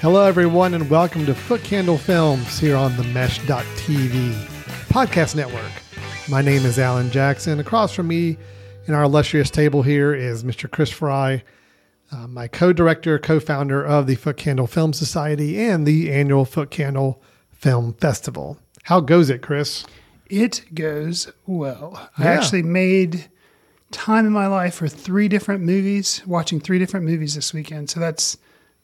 Hello, everyone, and welcome to Footcandle Films here on the Mesh.tv podcast network. My name is Alan Jackson. Across from me in our illustrious table here is Mr. Chris Fry, uh, my co director, co founder of the Footcandle Film Society and the annual Footcandle Film Festival. How goes it, Chris? It goes well. I actually made time in my life for three different movies, watching three different movies this weekend. So that's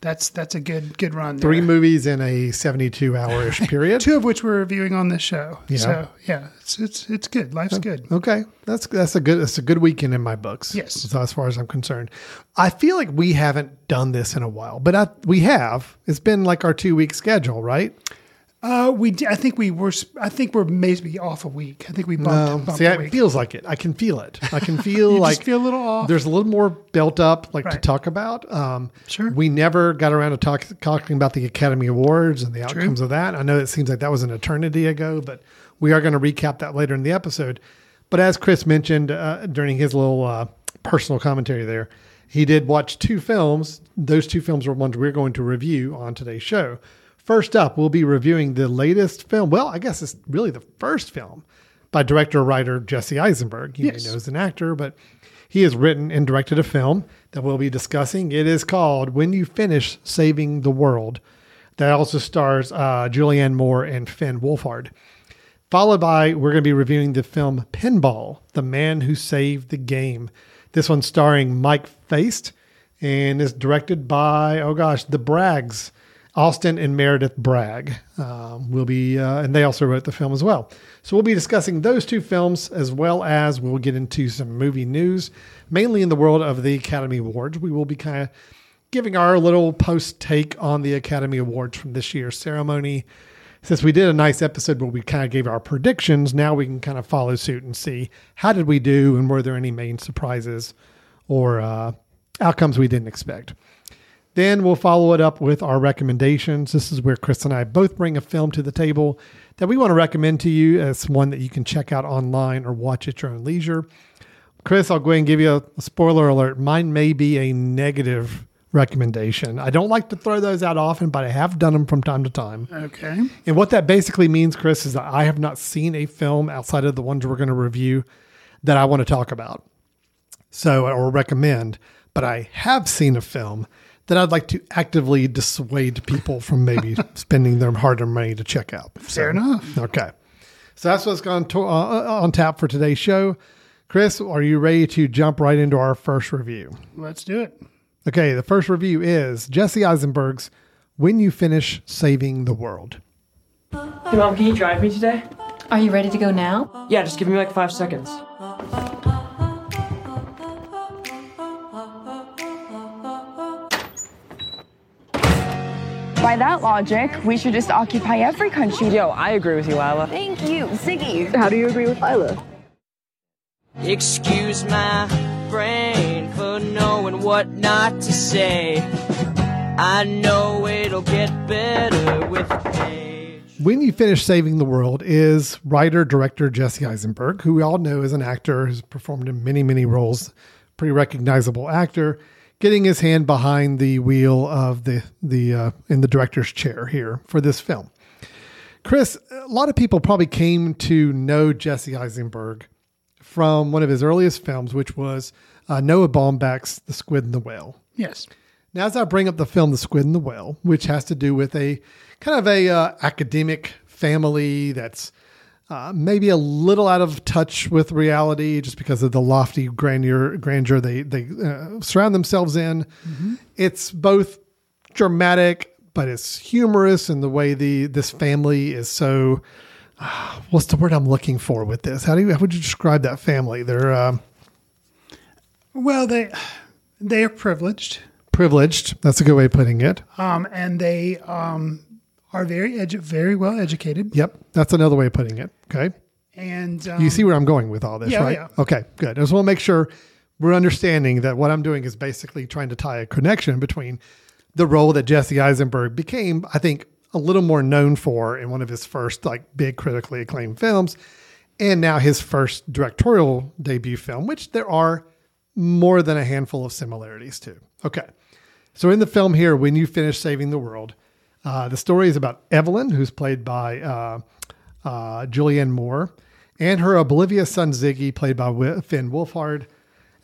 that's that's a good good run. Three movies in a 72 hour ish period. two of which we're reviewing on this show. Yeah. So yeah, it's it's it's good. Life's oh, good. Okay, that's that's a good that's a good weekend in my books. Yes. so as far as I'm concerned, I feel like we haven't done this in a while, but I, we have. It's been like our two week schedule, right? Uh, we d- I think we were I think we're maybe off a week. I think we bumped, Um, bumped see, it feels like it. I can feel it. I can feel like feel a little off. There's a little more built up, like to talk about. Um, Sure. We never got around to talk, talking about the Academy Awards and the outcomes of that. I know it seems like that was an eternity ago, but we are going to recap that later in the episode. But as Chris mentioned uh, during his little uh, personal commentary there, he did watch two films. Those two films were ones we're going to review on today's show. First up, we'll be reviewing the latest film. Well, I guess it's really the first film by director writer Jesse Eisenberg. You Yes. may know as an actor, but he has written and directed a film that we'll be discussing. It is called When You Finish Saving the World. That also stars uh, Julianne Moore and Finn Wolfhard. Followed by, we're going to be reviewing the film Pinball, The Man Who Saved the Game. This one starring Mike Faist and is directed by, oh gosh, the Braggs, Austin and Meredith Bragg. Um, will be, uh, and they also wrote the film as well. So we'll be discussing those two films as well as we'll get into some movie news, mainly in the world of the Academy Awards. We will be kind of giving our little post take on the Academy Awards from this year's ceremony. Since we did a nice episode where we kind of gave our predictions, now we can kind of follow suit and see how did we do and were there any main surprises or uh, outcomes we didn't expect. Then we'll follow it up with our recommendations. This is where Chris and I both bring a film to the table that we want to recommend to you as one that you can check out online or watch at your own leisure. Chris, I'll go ahead and give you a, spoiler alert. Mine may be a negative recommendation. I don't like to throw those out often, but I have done them from time to time. okay. And what that basically means, Chris, is that I have not seen a film outside of the ones we're going to review that I want to talk about. So, or recommend, but I have seen a film that I'd like to actively dissuade people from maybe spending their hard earned money to check out. Fair enough. Okay. So that's what's gone to, uh, on tap for today's show. Chris, are you ready to jump right into our first review? Let's do it. Okay, the first review is Jesse Eisenberg's When You Finish Saving the World. Hey mom, can you drive me today? Are you ready to go now? Yeah, just give me like five seconds. By that logic, we should just occupy every country. Yo, I agree with you, Lila. Thank you, Ziggy. How do you agree with Lila? Excuse my brain for knowing what not to say. I know it'll get better with age. When You Finish Saving the World is writer director Jesse Eisenberg, who we all know is an actor who's performed in many, many roles, pretty recognizable actor, getting his hand behind the wheel of the the uh, in the director's chair here for this film. Chris, a lot of people probably came to know Jesse Eisenberg from one of his earliest films, which was uh, Noah Baumbach's The Squid and the Whale. Yes. Now, as I bring up the film The Squid and the Whale, which has to do with a kind of a uh, academic family that's uh, maybe a little out of touch with reality just because of the lofty grandeur, grandeur they, they uh, surround themselves in. It's both dramatic, but it's humorous in the way the this family is so. Uh, what's the word I'm looking for with this? How do you how would you describe that family? They're uh, Well, they they are privileged, Privileged. That's a good way of putting it. um, and they um, are very edu- very well educated. Yep. That's another way of putting it. Okay. And um, You see where I'm going with all this, yeah, right? yeah. Okay, good. I just want to make sure we're understanding that what I'm doing is basically trying to tie a connection between the role that Jesse Eisenberg became, I think, a little more known for in one of his first like big critically acclaimed films, and now his first directorial debut film, which there are more than a handful of similarities to. Okay. So in the film here, when you finish saving the world, uh, the story is about Evelyn, who's played by uh, uh, Julianne Moore, and her oblivious son Ziggy, played by Finn Wolfhard,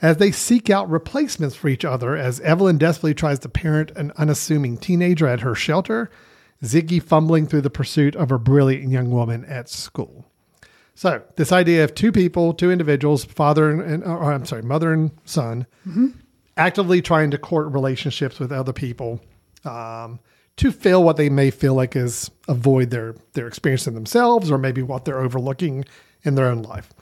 as they seek out replacements for each other. As Evelyn desperately tries to parent an unassuming teenager at her shelter, Ziggy fumbling through the pursuit of a brilliant young woman at school. So this idea of two people, two individuals, father and, and or, I'm sorry, mother and son, actively trying to court relationships with other people um, to fill what they may feel like is a void they're they're experiencing themselves or maybe what they're overlooking in their own life.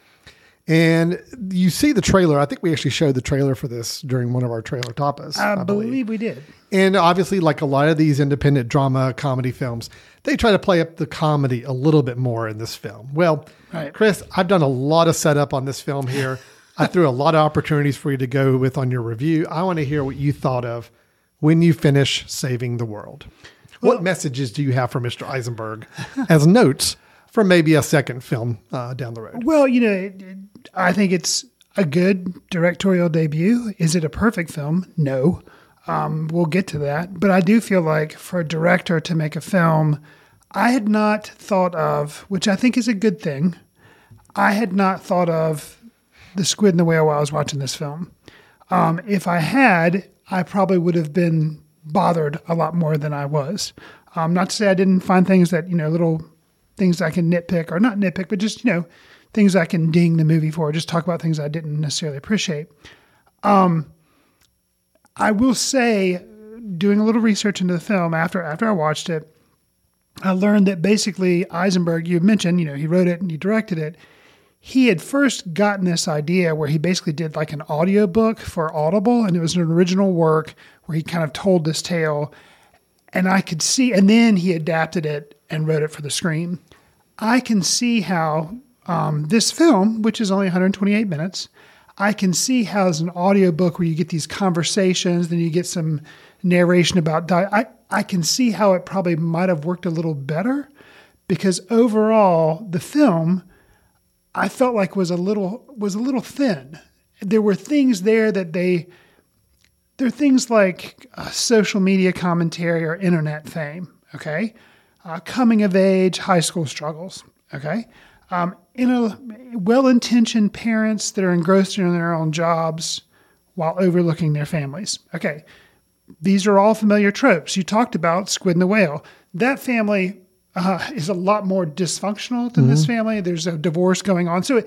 And you see the trailer. I think we actually showed the trailer for this during one of our trailer tapas. I, believe. we did. And obviously, like a lot of these independent drama comedy films, they try to play up the comedy a little bit more in this film. Well, Right. Chris, I've done a lot of setup on this film here. I threw a lot of opportunities for you to go with on your review. I want to hear what you thought of when you finish saving the world. what messages do you have for Mr. Eisenberg as notes for maybe a second film uh, down the road? Well, you know, it, it- I think it's a good directorial debut. Is it a perfect film? No. Um, we'll get to that. But I do feel like for a director to make a film, I had not thought of, which I think is a good thing, I had not thought of the squid and the whale while I was watching this film. Um, if I had, I probably would have been bothered a lot more than I was. Um, not to say I didn't find things that, you know, little things I can nitpick or not nitpick, but just, you know, things I can ding the movie for, just talk about things I didn't necessarily appreciate. Um, I will say, doing a little research into the film after after I watched it, I learned that basically Eisenberg, you mentioned, you know, he wrote it and he directed it. He had first gotten this idea where he basically did like an audiobook for Audible, and it was an original work where he kind of told this tale. And I could see, and then he adapted it and wrote it for the screen. I can see how um, this film, which is only 128 minutes, I can see how as an audiobook where you get these conversations, then you get some narration about I I can see how it probably might have worked a little better because overall the film I felt like was a little was a little thin. There were things there that they there are things like uh, social media commentary or internet fame, okay? Uh, coming of age, high school struggles, okay? Um, in a well-intentioned parents that are engrossed in their own jobs while overlooking their families. Okay, these are all familiar tropes. You talked about Squid and the Whale. That family uh, is a lot more dysfunctional than this family. There's a divorce going on, so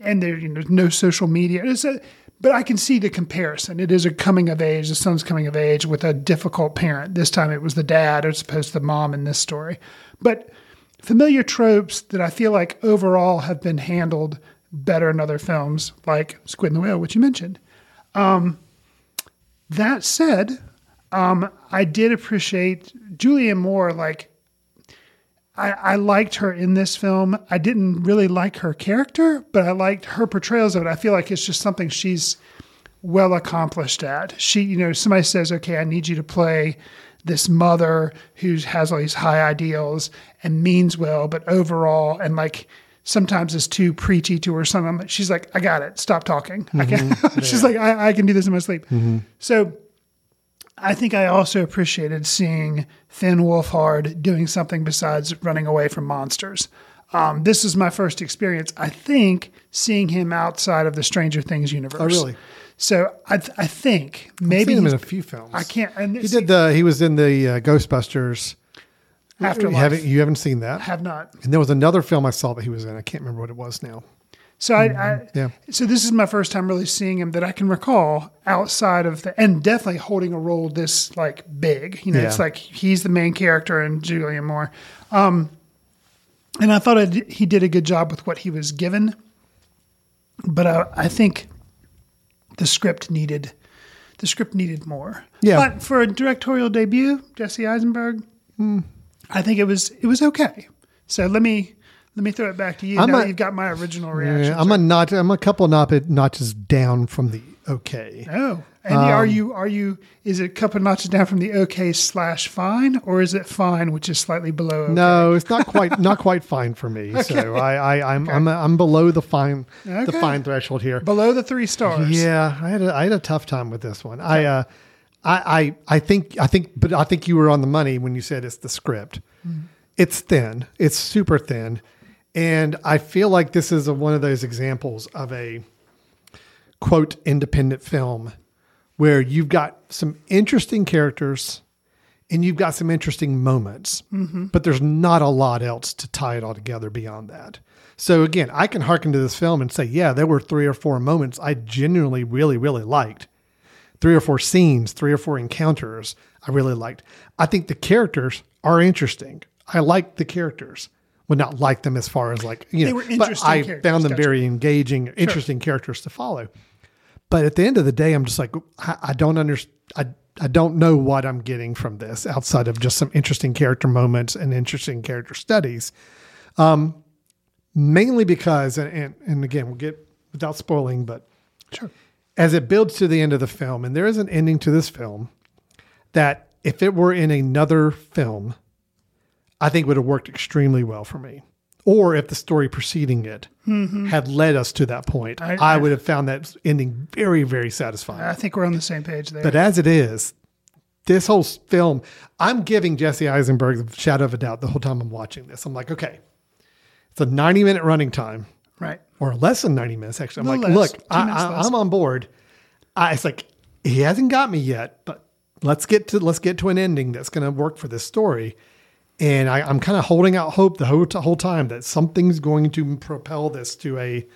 and there you know no social media. It's a, but I can see the comparison. It is a coming of age. The son's coming of age with a difficult parent. This time it was the dad as opposed to the mom in this story. But familiar tropes that I feel like overall have been handled better in other films, like Squid and the Whale, which you mentioned. Um, that said, um, I did appreciate Julianne Moore. Like, I, I liked her in this film. I didn't really like her character, but I liked her portrayals of it. I feel like it's just something she's well accomplished at. She, you know, somebody says, "Okay, I need you to play this mother who has all these high ideals and means well, but overall, and like." Sometimes is too preachy to her son. She's like, I got it. Stop talking. I can. Mm-hmm. She's like, I, I can do this in my sleep. Mm-hmm. So I think I also appreciated seeing Finn Wolfhard doing something besides running away from monsters. Um, this is my first experience, I think, seeing him outside of the Stranger Things universe. Oh, really? So I, th- I think I've maybe seen him in a few films. I can't. And He did the. He was in the uh, Ghostbusters. Afterlife. You haven't, you haven't seen that? have not. And there was another film I saw that he was in. I can't remember what it was now. So I, I Yeah. so this is my first time really seeing him that I can recall outside of the and definitely holding a role this like big. You know, it's like he's the main character and Julianne Moore. Um, and I thought I did- he did a good job with what he was given, but I, I think the script needed the script needed more. Yeah. But for a directorial debut, Jesse Eisenberg, I think it was it was okay. So let me let me throw it back to you. I'm now a- you've got my original reaction. Yeah, I'm a notch. I'm a couple notch, notches down from the okay. Oh, and Um, are you are you? Is it a couple notches down from the okay slash fine, or is it fine, which is slightly below? Okay? No, it's not quite not quite fine for me. So I, I I'm I'm I'm below the fine the fine threshold here. below the three stars. Yeah, I had a, I had a tough time with this one. I uh, I I I think I think, but I think you were on the money when you said it's the script. It's thin. It's super thin, and I feel like this is a, one of those examples of a quote independent film where you've got some interesting characters and you've got some interesting moments, mm-hmm. but there's not a lot else to tie it all together beyond that. So again, I can hearken to this film and say, yeah, there were three or four moments I genuinely really, really liked. Three or four scenes, three or four encounters I really liked. I think the characters are interesting. I like the characters. Well, not like them as far as like, you They know, but I found them gotcha. very engaging, interesting characters to follow. But at the end of the day, I'm just like, I, I don't understand. I, I don't know what I'm getting from this outside of just some interesting character moments and interesting character studies. Um, mainly because, and, and, and again, we'll get without spoiling, but Sure. as it builds to the end of the film, and there is an ending to this film that if it were in another film, I think would have worked extremely well for me. Or if the story preceding it had led us to that point, Mm-hmm. I- I, I- would have found that ending very, very satisfying. I think we're on the same page there. But as it is, this whole film, I'm giving Jesse Eisenberg the shadow of a doubt the whole time I'm watching this. I'm like, okay, it's a 90 minute running time right. or less than 90 minutes actually. I'm like, less, look, I, I'm on board. I, it's like he hasn't got me yet, but let's get to let's get to an ending that's going to work for this story. And I, I'm kind of holding out hope the whole, whole time that something's going to propel this to a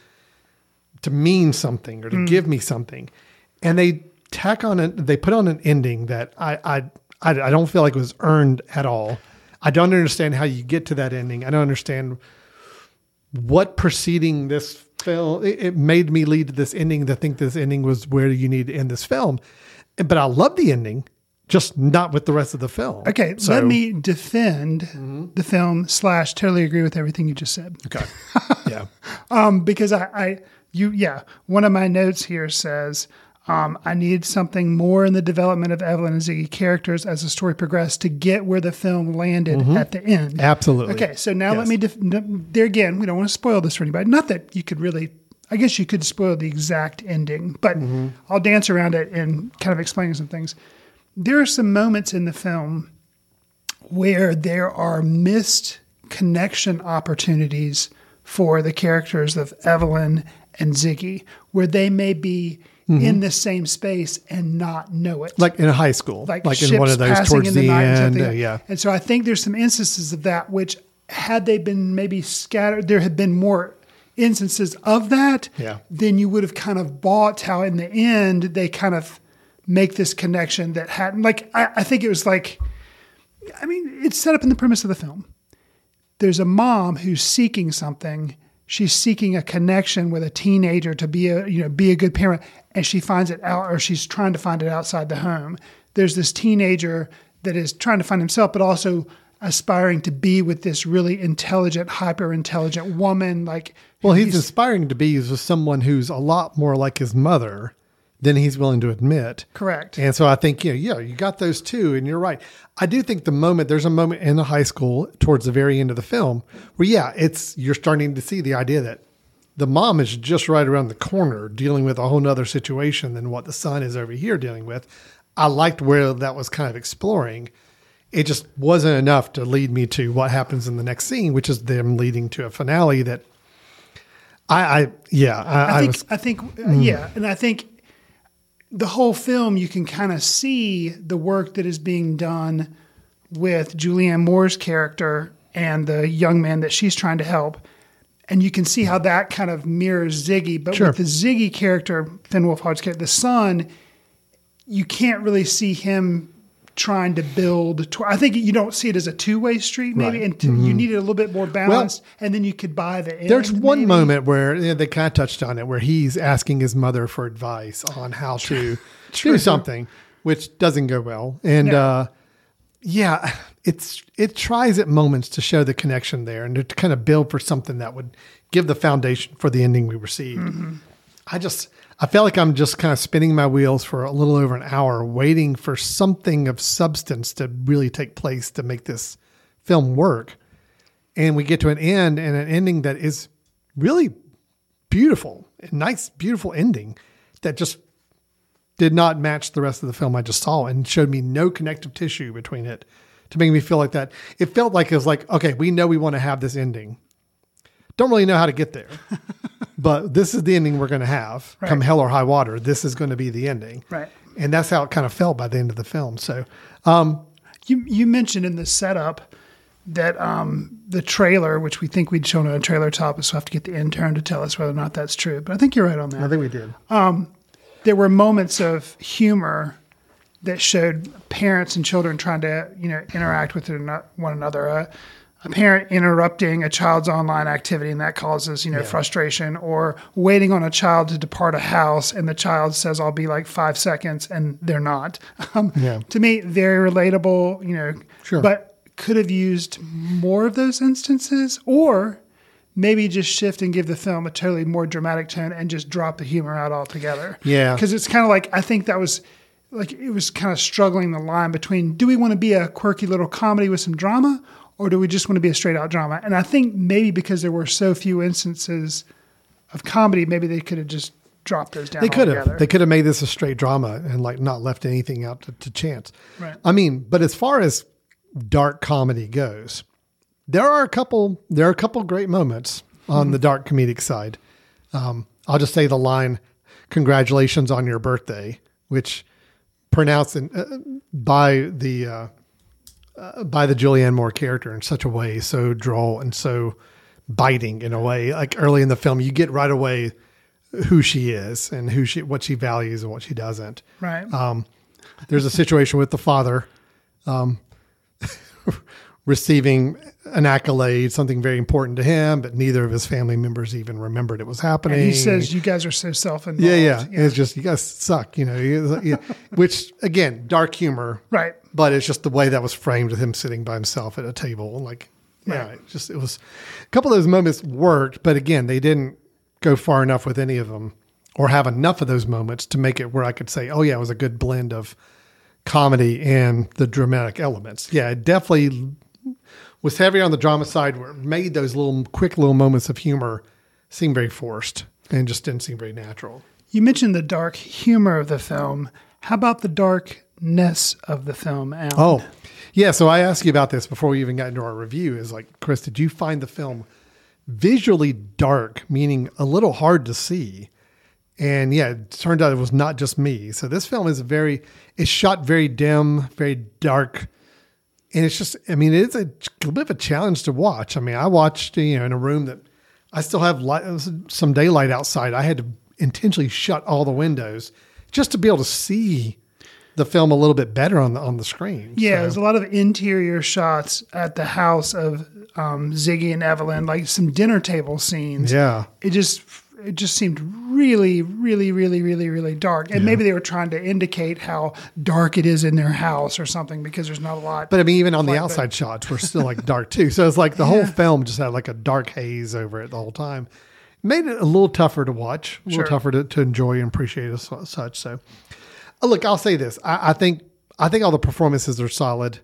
to mean something or to Hmm. give me something. And they tack on it. They put on an ending that I, I I I don't feel like was earned at all. I don't understand how you get to that ending. I don't understand what preceding this film it, it made me lead to this ending to think this ending was where you need to end this film but i love the ending just not with the rest of the film Okay, So- let me defend the film slash totally agree with everything you just said. okay yeah Um, because I, I, you, yeah, one of my notes here says, um, I need something more in the development of Evelyn and Ziggy characters as the story progressed to get where the film landed at the end. absolutely Okay, so now let me, def- there again, we don't want to spoil this for anybody. Not that you could really, I guess you could spoil the exact ending, but Mm-hmm. I'll dance around it and kind of explain some things. There are some moments in the film where there are missed connection opportunities for the characters of Evelyn and Ziggy, where they may be in the same space and not know it. like in high school like, like, in one of those towards in the, end uh, yeah And so I think there's some instances of that which, had they been maybe scattered, there had been more instances of that, Yeah. then you would have kind of bought how in the end they kind of make this connection that hadn't. Like, I, I think it was like, I mean, it's set up in the premise of the film. There's a mom who's seeking something. She's seeking a connection with a teenager to be a you know be a good parent, and she finds it out, or she's trying to find it outside the home. There's this teenager that is trying to find himself, but also aspiring to be with this really intelligent, hyper intelligent woman. Like, well he's aspiring to be with someone who's a lot more like his mother than he's willing to admit correct. And so I think, you know, yeah, you got those two, and you're right. I do think the moment there's a moment in the high school towards the very end of the film where, yeah, it's you're starting to see the idea that the mom is just right around the corner dealing with a whole nother situation than what the son is over here dealing with. I liked where that was kind of exploring. It just wasn't enough to lead me to what happens in the next scene, which is them leading to a finale that I, I yeah, I, I I think was I think uh, yeah, and I think the whole film you can kind of see the work that is being done with Julianne Moore's character and the young man that she's trying to help. And you can see how that kind of mirrors Ziggy, but Sure. with the Ziggy character, Finn Wolfhard's character, the son, you can't really see him trying to build. Tw- I think you don't see it as a two way street, maybe, Right. and t- you need it a little bit more balanced, and then you could buy the. End, There's one maybe. moment where you know, they kind of touched on it, where he's asking his mother for advice on how to do something, which doesn't go well. And No. uh, yeah, it's it tries at moments to show the connection there and to kind of build for something that would give the foundation for the ending we received. Mm-hmm. I just I felt like I'm just kind of spinning my wheels for a little over an hour, waiting for something of substance to really take place to make this film work. And we get to an end and an ending that is really beautiful, a nice, beautiful ending that just did not match the rest of the film I just saw and showed me no connective tissue between it to make me feel like that. It felt like it was like, okay, we know we want to have this ending. Don't really know how to get there, but this is the ending we're going to have. Come hell or high water, this is going to be the ending. Right. And that's how it kind of felt by the end of the film. So, um, You you mentioned in the setup that um, the trailer, which we think we'd shown on a trailer top, so I have to get the intern to tell us whether or not that's true. But I think you're right on that. I think we did. there were moments of humor that showed parents and children trying to you know interact with one another. Uh, a parent interrupting a child's online activity and that causes you know frustration, or waiting on a child to depart a house and the child says, "I'll be like five seconds," and they're not. Um, Yeah. To me, very relatable. You know, Sure. but could have used more of those instances, or maybe just shift and give the film a totally more dramatic tone and just drop the humor out altogether. Yeah. Because it's kind of like, I think that was like, it was kind of struggling the line between do we want to be a quirky little comedy with some drama or do we just want to be a straight out drama? And I think maybe because there were so few instances of comedy, maybe they could have just dropped those down. They could have. They could have made this a straight drama and like not left anything out to, to chance. Right. I mean, but as far as dark comedy goes, there are a couple. There are a couple great moments on the dark comedic side. Um, I'll just say the line, "Congratulations on your birthday," which pronounced in, uh, by the uh, uh, by the Julianne Moore character in such a way, so droll and so biting in a way. Like early in the film, you get right away who she is and who she what she values and what she doesn't. right. Um, there's a situation with the father um, receiving an accolade, something very important to him, but neither of his family members even remembered it was happening. and he says, you guys are so self involved. yeah, yeah, It's just you guys suck, you know. Which again, dark humor, Right. But it's just the way that was framed with him sitting by himself at a table, like yeah, Right. it just it was a couple of those moments worked, but again, they didn't go far enough with any of them or have enough of those moments to make it where I could say, oh yeah, it was a good blend of comedy and the dramatic elements. Yeah, it definitely was heavy on the drama side where it made those little quick little moments of humor seem very forced and just didn't seem very natural. You mentioned the dark humor of the film. How about the darkness of the film, Alan? Oh, yeah. So I asked you about this before we even got into our review. Is like, Chris, did you find the film visually dark, meaning a little hard to see? And yeah, it turned out it was not just me. So this film is very, it's shot very dim, very dark. And it's just, I mean, it's a, a bit of a challenge to watch. I mean, I watched, you know, in a room that I still have light, some daylight outside. I had to intentionally shut all the windows just to be able to see the film a little bit better on the on the screen. Yeah, So- there's a lot of interior shots at the house of um, Ziggy and Evelyn, like some dinner table scenes. Yeah. it just it just seemed really, really, really, really, really dark. And maybe they were trying to indicate how dark it is in their house or something because there's not a lot. But I mean, even on the outside shots, we're still like dark too. So it's like the whole film just had like a dark haze over it the whole time. Made it a little tougher to watch, a little Sure. tougher to, to enjoy and appreciate as such. So, Uh, look, I'll say this: I, I think I think all the performances are solid.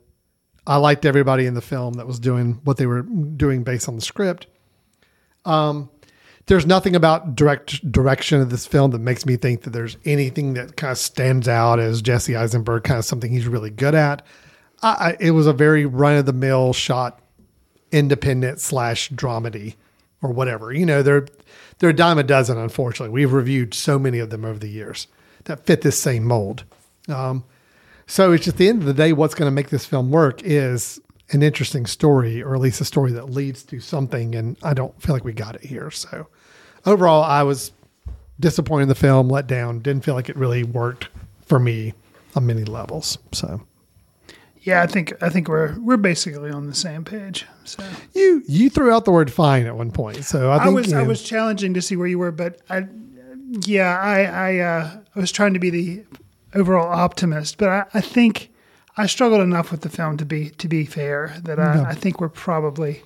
I liked everybody in the film that was doing what they were doing based on the script. Um, there's nothing about direct direction of this film that makes me think that there's anything that kind of stands out as Jesse Eisenberg, kind of something he's really good at. I, I, it was a very run of the mill shot, independent slash dramedy or whatever. You know, they're they're a dime a dozen. Unfortunately, we've reviewed so many of them over the years that fit this same mold. Um, so it's just the end of the day, what's going to make this film work is an interesting story, or at least a story that leads to something. And I don't feel like we got it here. So overall, I was disappointed in the film, let down, didn't feel like it really worked for me on many levels. So Yeah, I think I think we're we're basically on the same page. So You you threw out the word fine at one point, so I I, was you I was challenging to see where you were, but I yeah I I uh, I was trying to be the overall optimist, but I, I think I struggled enough with the film to be to be fair that I, I think we're probably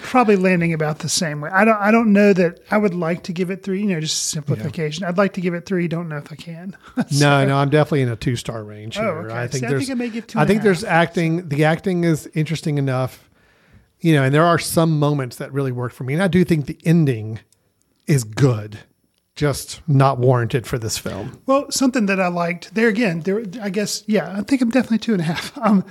probably landing about the same way. I don't I don't know that I would like to give it three. You know, just simplification. I'd like to give it three. Don't know if I can. no, no. I'm definitely in a two star range Oh, here. okay. I think See, I there's think I may give two I think there's acting. The acting is interesting enough, you know, and there are some moments that really work for me, and I do think the ending is good, just not warranted for this film. Well, something that I liked there again, there I guess yeah, I think I'm definitely two and a half. Um,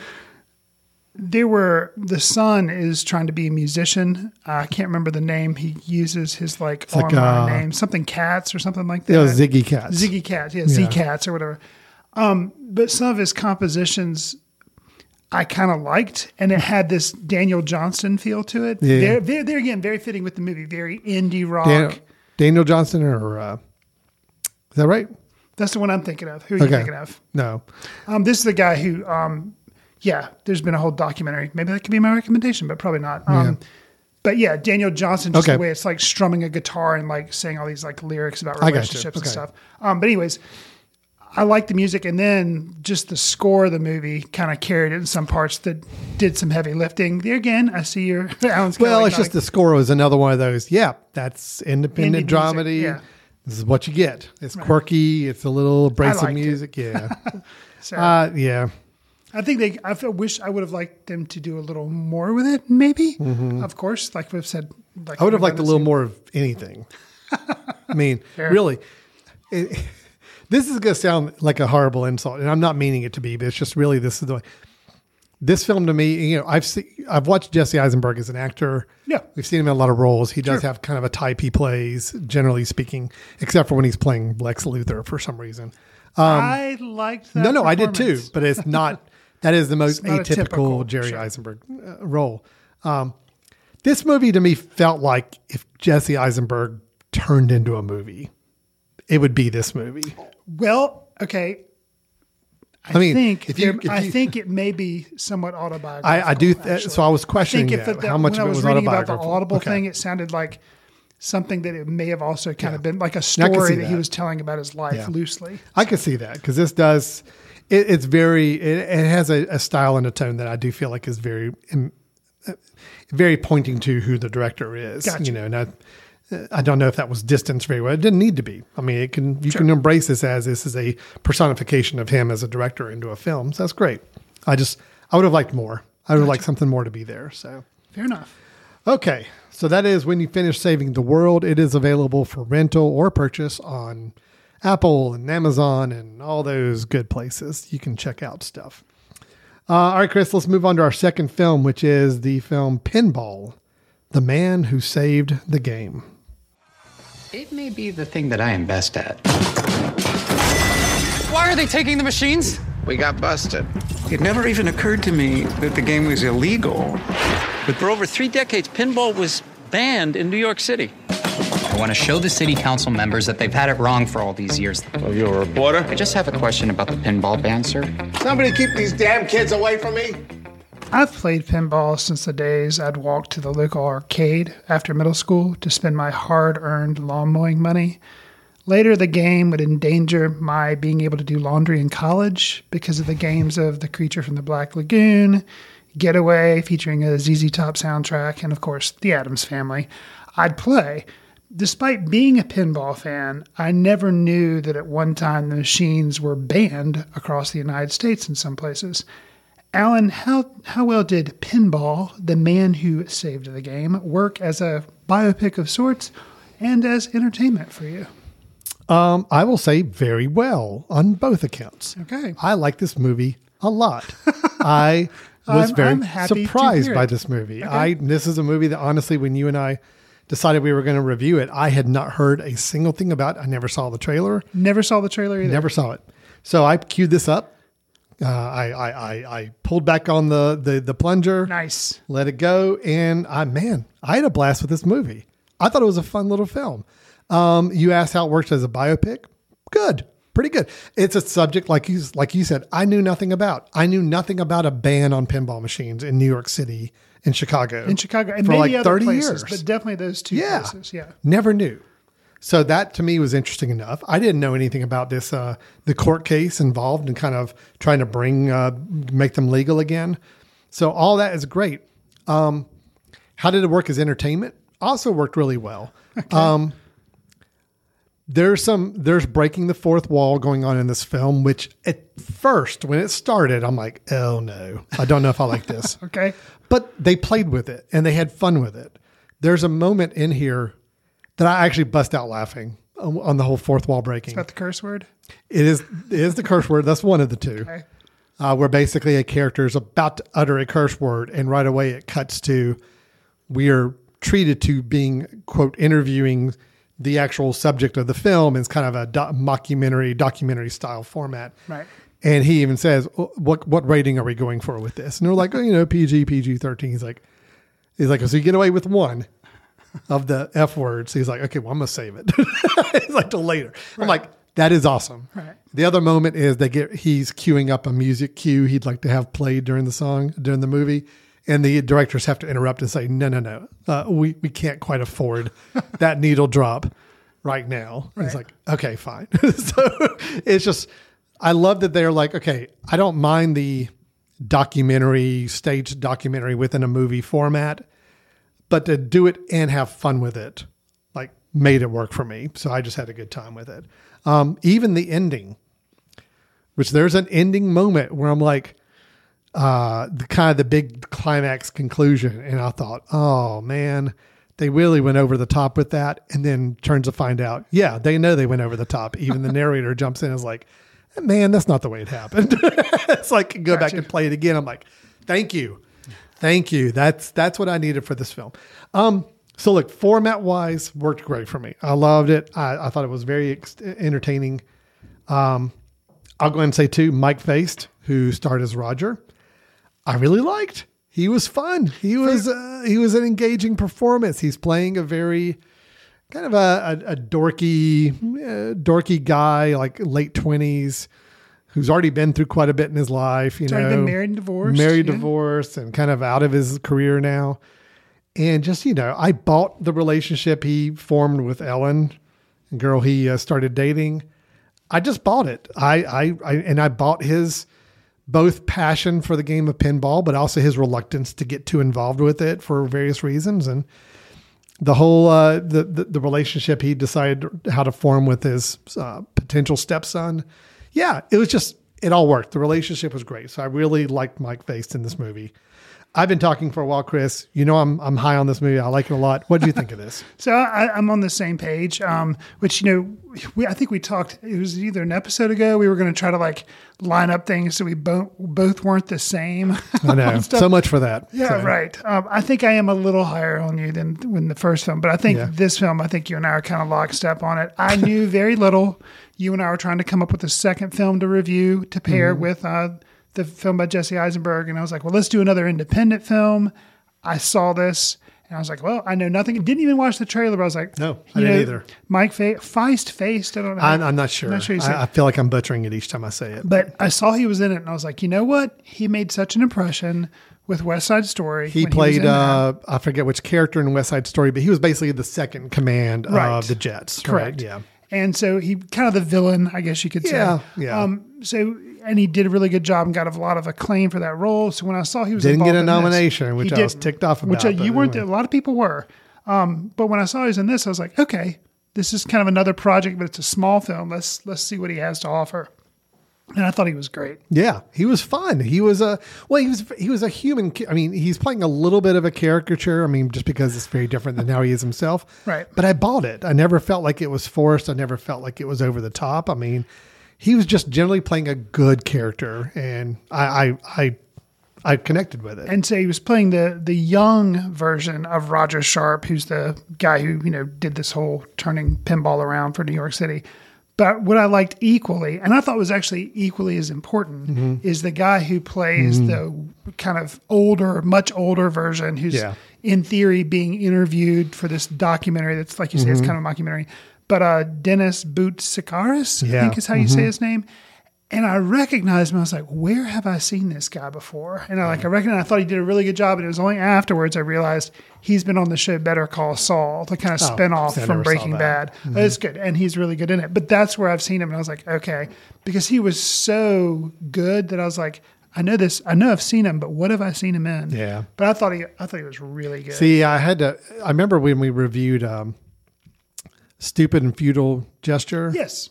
there were the son is trying to be a musician. I can't remember the name. He uses his like like, online uh, name, something cats or something like that. Know, Ziggy Cats. Ziggy Cats, yeah, Z Cats or whatever. Um, but some of his compositions I kind of liked, and it had this Daniel Johnston feel to it. Yeah. There, there, there again, very fitting with the movie, very indie rock. Daniel Johnston or uh, is that right? That's the one I'm thinking of. Who are you Okay. thinking of? No. Um, this is the guy who, um, yeah, there's been a whole documentary. Maybe that could be my recommendation, but probably not. Um, But yeah, Daniel Johnston, just Okay. the way it's like strumming a guitar and like saying all these like lyrics about I relationships and Okay. stuff. Um, but anyways, I like the music, and then just the score of the movie kind of carried it in some parts that did some heavy lifting. There again, I see your Alan's. Well, like it's just nodding. the score was another one of those. Yeah, that's independent Indie music, yeah. This is what you get. It's quirky. It's a little abrasive liked it. music. Yeah. So, uh, yeah. I think they. I wish I would have liked them to do a little more with it. Maybe, of course, like we've said. Like Mm-hmm. I would have liked a little more of anything. I mean, really, it, this is going to sound like a horrible insult, and I'm not meaning it to be, but it's just really this is the way. This film to me, you know, I've seen, I've watched Jesse Eisenberg as an actor. Yeah. we've seen him in a lot of roles. He does have kind of a type he plays, generally speaking, except for when he's playing Lex Luthor for some reason. I liked that. Um, no, no, I did too, but it's not. That is the most atypical typical, Jerry sure. Eisenberg uh, role. Um, this movie to me felt like if Jesse Eisenberg turned into a movie, it would be this movie. Well, okay. I, I mean, think if you- there- if I think it may be somewhat autobiographical. I, I do. Th- so I was I questioning think if that, the, how much when of I was was reading about the Audible Okay. thing, it sounded like something that it may have also kind of been like a story see that, he was telling about his life Yeah. loosely. I could see that because this does. It, it's very. It, it has a, a style and a tone that I do feel like is very, um, uh, very pointing to who the director is. Gotcha. You know, and I, I don't know if that was distanced very well. It didn't need to be. I mean, it can you can embrace this as this is a personification of him as a director into a film. So that's great. I just I would have liked more. I would have liked something more to be there. So. Fair enough. Okay, so that is when you finish saving the world. It is available for rental or purchase on Apple and Amazon and all those good places. You can check out stuff. Uh, all right, Chris, let's move on to our second film, which is the film Pinball The Man Who Saved the Game. It may be the thing that I am best at. Why are they taking the machines? We got busted. It never even occurred to me that the game was illegal. But for over three decades, pinball was banned in New York City. I want to show the city council members that they've had it wrong for all these years. Oh, you're a reporter? I just have a question about the pinball ban, sir. Somebody keep these damn kids away from me. I've played pinball since the days I'd walk to the local arcade after middle school to spend my hard earned lawn mowing money. Later, the game would endanger my being able to do laundry in college because of the games of The Creature from the Black Lagoon, Getaway, featuring a ZZ Top soundtrack, and of course, The Addams Family. I'd play. Despite being a pinball fan, I never knew that at one time the machines were banned across the United States in some places. Alan, how how well did Pinball, the man who saved the game, work as a biopic of sorts and as entertainment for you? Um, I will say very well on both accounts. Okay. I like this movie a lot. I was I'm- very I'm surprised by this movie. I this is a movie that honestly, when you and I decided we were going to review it, I had not heard a single thing about. I never saw the trailer. Never saw the trailer either. Never saw it. So I queued this up. Uh, I, I, I I pulled back on the the the plunger. Nice. Let it go, and I man, I had a blast with this movie. I thought it was a fun little film. Um, you asked how it works as a biopic. Good, pretty good. It's a subject like you like you said. I knew nothing about. I knew nothing about a ban on pinball machines in New York City, in Chicago, in Chicago, and for like thirty places, years. but definitely those two Yeah. places. Yeah. Never knew. So that to me was interesting enough. I didn't know anything about this, uh, the court case involved and kind of trying to bring, uh, make them legal again. So all that is great. Um, how did it work as entertainment? Also worked really well. Um, there's some, there's breaking the fourth wall going on in this film, which at first, when it started, I'm like, oh no, I don't know if I like this. Okay. But they played with it and they had fun with it. There's a moment in here that I actually bust out laughing on on the whole fourth wall breaking. Got the curse word. It is it is the curse word. That's one of the two. Okay. Uh, where basically a character is about to utter a curse word, and right away it cuts to we are treated to being quote interviewing the actual subject of the film It's kind of a do- mockumentary documentary style format. Right. And he even says, "Oh, "What what rating are we going for with this?" And they're like, oh, "You know, PG, PG thirteen. He's like, he's like, so you get away with one of the f words. He's like, "Okay, well, I'm gonna save it." He's like till later. I'm like, that is awesome. Right. The other moment is they get he's queuing up a music cue he'd like to have played during the song during the movie, and the directors have to interrupt and say, "No, no, no, uh, we we can't quite afford that needle drop right now." He's like, "Okay, fine." so it's just I love that they're like, "Okay, I don't mind the documentary stage documentary within a movie format." But to do it and have fun with it, like made it work for me. So I just had a good time with it. Um, even the ending, which there's an ending moment where I'm like, uh, the kind of the big climax conclusion, and I thought, oh man, they really went over the top with that, and then turns to find out, yeah, they know they went over the top. Even the narrator jumps in and is like, man, that's not the way it happened. it's like go back and play it again. I'm like, thank you. Thank you. That's that's what I needed for this film. Um, so look, format wise, worked great for me. I loved it. I, I thought it was very ex- entertaining. Um, I'll go ahead and say too, Mike Faist, who starred as Roger, I really liked. He was fun. He was uh, he was an engaging performance. He's playing a very kind of a, a, a dorky uh, dorky guy, like late twenties, who's already been through quite a bit in his life. You He's know, been married and divorced, married, yeah. divorced, and kind of out of his career now. And just you know, I bought the relationship he formed with Ellen, girl he uh, started dating. I just bought it. I, I, I, and I bought his both passion for the game of pinball, but also his reluctance to get too involved with it for various reasons. And the whole, uh, the, the, the relationship he decided how to form with his uh, potential stepson. Yeah, it was just, it all worked. The relationship was great. So I really liked Mike Faist in this movie. I've been talking for a while, Chris. You know, I'm, I'm high on this movie. I like it a lot. What do you think of this? So I, I'm on the same page. Um, which you know, we I think we talked. It was either an episode ago. We were going to try to like line up things so we both both weren't the same. I know. so much for that. Yeah, So- right. Um, I think I am a little higher on you than when the first film, but I think Yeah. this film, I think you and I are kind of lockstep on it. I knew very little. You and I were trying to come up with a second film to review to pair Mm-hmm. with uh, the film by Jesse Eisenberg, and I was like, well, let's do another independent film. I saw this. And I was like, well, I know nothing. Didn't even watch the trailer, but I was like, No, I didn't know, either. Mike Fe- Feist faced. I don't know. I'm, I'm not sure. I'm not sure I, I feel like I'm butchering it each time I say it. but I saw he was in it, and I was like, you know what? He made such an impression with West Side Story. He played, that. uh, I forget which character in West Side Story, but he was basically the second command Right. of the Jets. Correct. right? Yeah. And so he kind of the villain, I guess you could say. Yeah, yeah. Um, so and he did a really good job and got a lot of acclaim for that role. So when I saw he was Didn't get a in this, nomination, which I was ticked off Which about, uh, but you weren't. A lot of people were. Um, but when I saw he was in this, I was like, okay, this is kind of another project, but it's a small film. Let's let's see what he has to offer. And I thought he was great. Yeah, he was fun. He was a well. He was he was a human. I mean, he's playing a little bit of a caricature. I mean, just because it's very different than how he is himself. Right. But I bought it. I never felt like it was forced. I never felt like it was over the top. I mean, he was just generally playing a good character, and I I I, I connected with it. And so he was playing the the young version of Roger Sharp, who's the guy who you know did this whole turning pinball around for New York City. But what I liked equally, and I thought was actually equally as important, Mm-hmm. is the guy who plays the kind of older, much older version, who's Yeah. in theory being interviewed for this documentary. That's like you say, it's Mm-hmm. kind of a mockumentary. but uh, Dennis Boutsikaris, I Yeah. think is how you say Mhm. his name. And I recognized him. I was like, where have I seen this guy before? And I like, I recognized, I thought he did a really good job. And it was only afterwards I realized he's been on the show Better Call Saul, the kind of Oh, spinoff from Breaking. Bad. Mhm. It's good. And he's really good in it. But that's where I've seen him. And I was like, okay. Because he was so good that I was like, I know this, I know I've seen him, but what have I seen him in? Yeah. But I thought he, I thought he was really good. See, I had to. I remember when we reviewed um, "Stupid and Futile Gesture." Yes.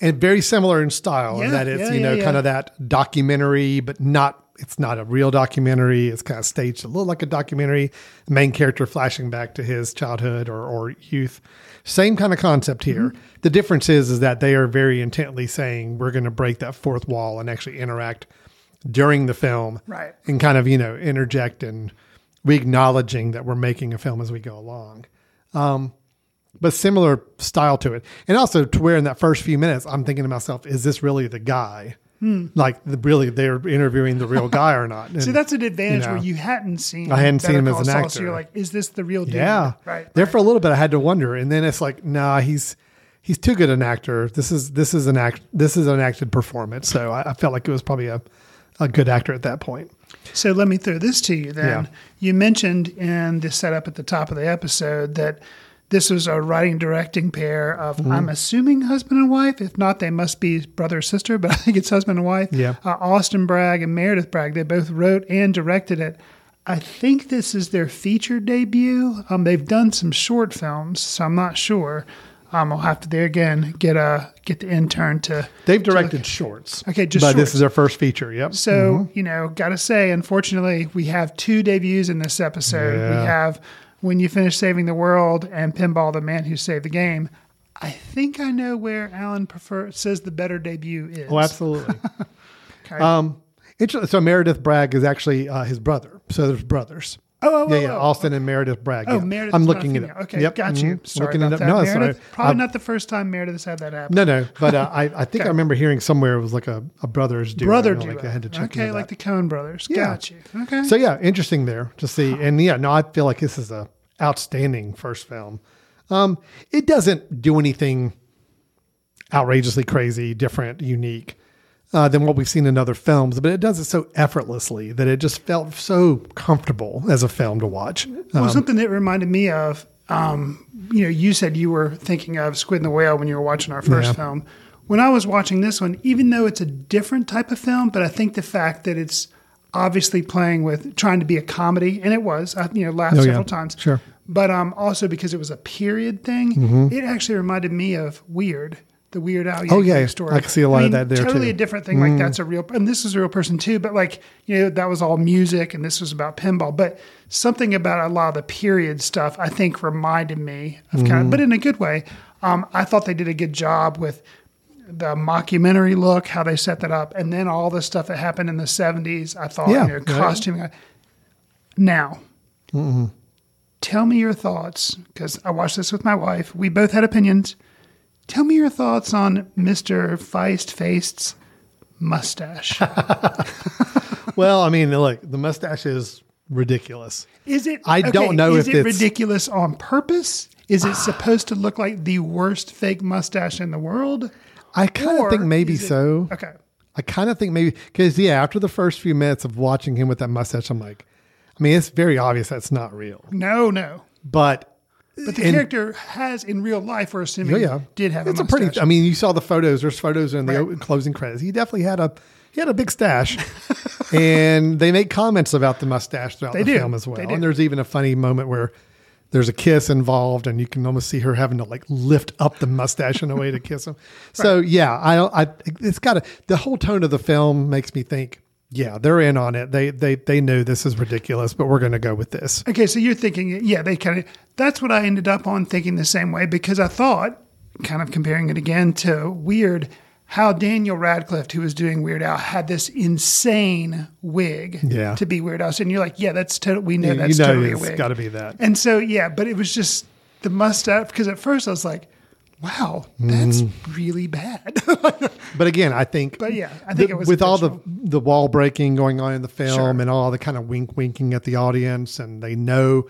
And very similar in style. in that it's yeah, you know yeah, kind of that documentary, but not. It's not a real documentary. It's kind of staged a little like a documentary. The main character flashing back to his childhood or, or youth. Same kind of concept here. Mm-hmm. The difference is is that they are very intently saying we're going to break that fourth wall and actually interact during the film, Right. And kind of you know interject and we acknowledging that we're making a film as we go along. Um, but similar style to it. And also to where in that first few minutes, I'm thinking to myself, is this really the guy? Hmm. Like the, really they're interviewing the real guy or not? See, that's an advantage you know, where you hadn't seen. I hadn't seen him as an actor. So you're like, is this the real dude? Yeah. Right. There for a little bit I had to wonder. And then it's like, nah, he's he's too good an actor. This is this is an act this is an acted performance. So I, I felt like it was probably a, a good actor at that point. So let me throw this to you then. Yeah. You mentioned in the setup at the top of the episode that this was a writing directing pair of, Mhm. I'm assuming husband and wife. If not, they must be brother sister, but I think it's husband and wife. Yeah. Uh, Austin Bragg and Meredith Bragg. They both wrote and directed it. I think this is their feature debut. Um, they've done some short films, so I'm not sure. Um, I'll have to there again get a get the intern to. They've to directed shorts. Okay, just but shorts. this is their first feature. Yep. So, Mhm. you know, got to say, unfortunately, we have two debuts in this episode. Yeah. We have When You Finish Saving the World and Pinball, the Man Who Saved the Game. I think I know where Alan prefer says the better debut is. Oh, absolutely. Okay. Um, so Meredith Bragg is actually uh, his brother. So there's brothers. Oh, oh, yeah, oh, yeah. oh. Austin and Meredith Bragg. Oh, yeah. Meredith. I'm looking it up. Okay, Yep. got you. mhm. Sorry Looking about that. No, Meredith, right. Probably Uh, not the first time Meredith has had that happen. No, no. But uh, I, I think. I remember hearing somewhere it was like a, a brothers duo. Brother Like duo. I had to check okay, like the Coen brothers. Yeah. Got you. Okay. So yeah, interesting there to see. And yeah, no, I feel like this is a outstanding first film. Um, it doesn't do anything outrageously crazy, different, unique uh, than what we've seen in other films, but it does it so effortlessly that it just felt so comfortable as a film to watch. Well, Um, something that reminded me of, um, you know, you said you were thinking of Squid and the Whale when you were watching our first Yeah. film. When I was watching this one, even though it's a different type of film, but I think the fact that it's obviously playing with trying to be a comedy, and it was, I you know, laughed Oh, yeah. several times. Sure. But um, also because it was a period thing, Mhm. it actually reminded me of Weird, the Weird Al Oh, yeah. story. I can see a lot of that there, Totally too. a different thing. Like Mm. that's a real, and this is a real person too. But like you know, that was all music, and this was about pinball. But something about a lot of the period stuff, I think, reminded me of kind of, Mhm. but in a good way. Um, I thought they did a good job with the mockumentary look, how they set that up, and then all the stuff that happened in the seventies. I thought, Yeah. you know, costuming. Now, mhm. tell me your thoughts because I watched this with my wife. We both had opinions. Tell me your thoughts on Mister Faist Faist's mustache. well, I mean, look, the mustache is ridiculous. Is it? I don't know is if it it's- ridiculous on purpose. Is it supposed to look like the worst fake mustache in the world? I kind of think maybe it- so. Okay. I kind of think maybe because yeah, after the first few minutes of watching him with that mustache, I'm like, I mean, it's very obvious that's not real. No, no. But But the and- character has in real life, we're assuming, yeah, yeah, did have it's a a pretty. I mean, you saw the photos. There's photos in the o- closing credits. He definitely had a he had a big stash, and they make comments about the mustache throughout They the do. film as well. And there's even a funny moment where. There's a kiss involved, and you can almost see her having to like lift up the mustache in a way to kiss him. So yeah, I. I it's got a the whole tone of the film makes me think. Yeah, they're in on it. They they they know this is ridiculous, but we're going to go with this. Okay, so you're thinking, yeah, they kind of. That's what I ended up on thinking the same way because I thought, kind of comparing it again to Weird, how Daniel Radcliffe, who was doing Weird Al, had this insane wig Yeah. to be Weird Al. And you're like, yeah, that's totally. We know You- you that's know totally a it's wig. gotta be that. And so yeah, but it was just the mustache because at first I was like, wow, that's Mhm. really bad. But again, I think. But yeah, I think the- it was with all the the wall breaking going on in the film Sure. and all the kind of wink winking at the audience, and they know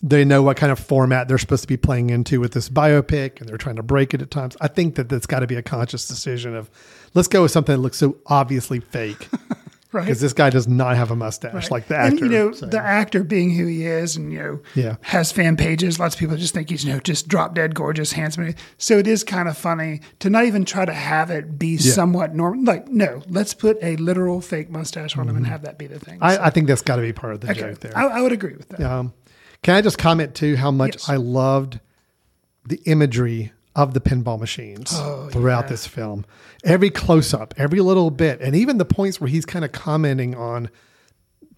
they know what kind of format they're supposed to be playing into with this biopic and they're trying to break it at times. I think that that's got to be a conscious decision of let's go with something that looks so obviously fake. Right. Because this guy does not have a mustache Right. like the actor. And, you know, so. the actor being who he is and, you know, Yeah. has fan pages. Lots of people just think he's, you know, just drop dead gorgeous, handsome. So it is kind of funny to not even try to have it be Yeah. somewhat normal. Like, no, let's put a literal fake mustache on him and have that be the thing. Mm-hmm. I, So- I think that's got to be part of the okay. joke there. I, I would agree with that. Um, can I just comment too how much Yes. I loved the imagery of the pinball machines Oh, throughout yeah. this film? Every close up, every little bit, and even the points where he's kind of commenting on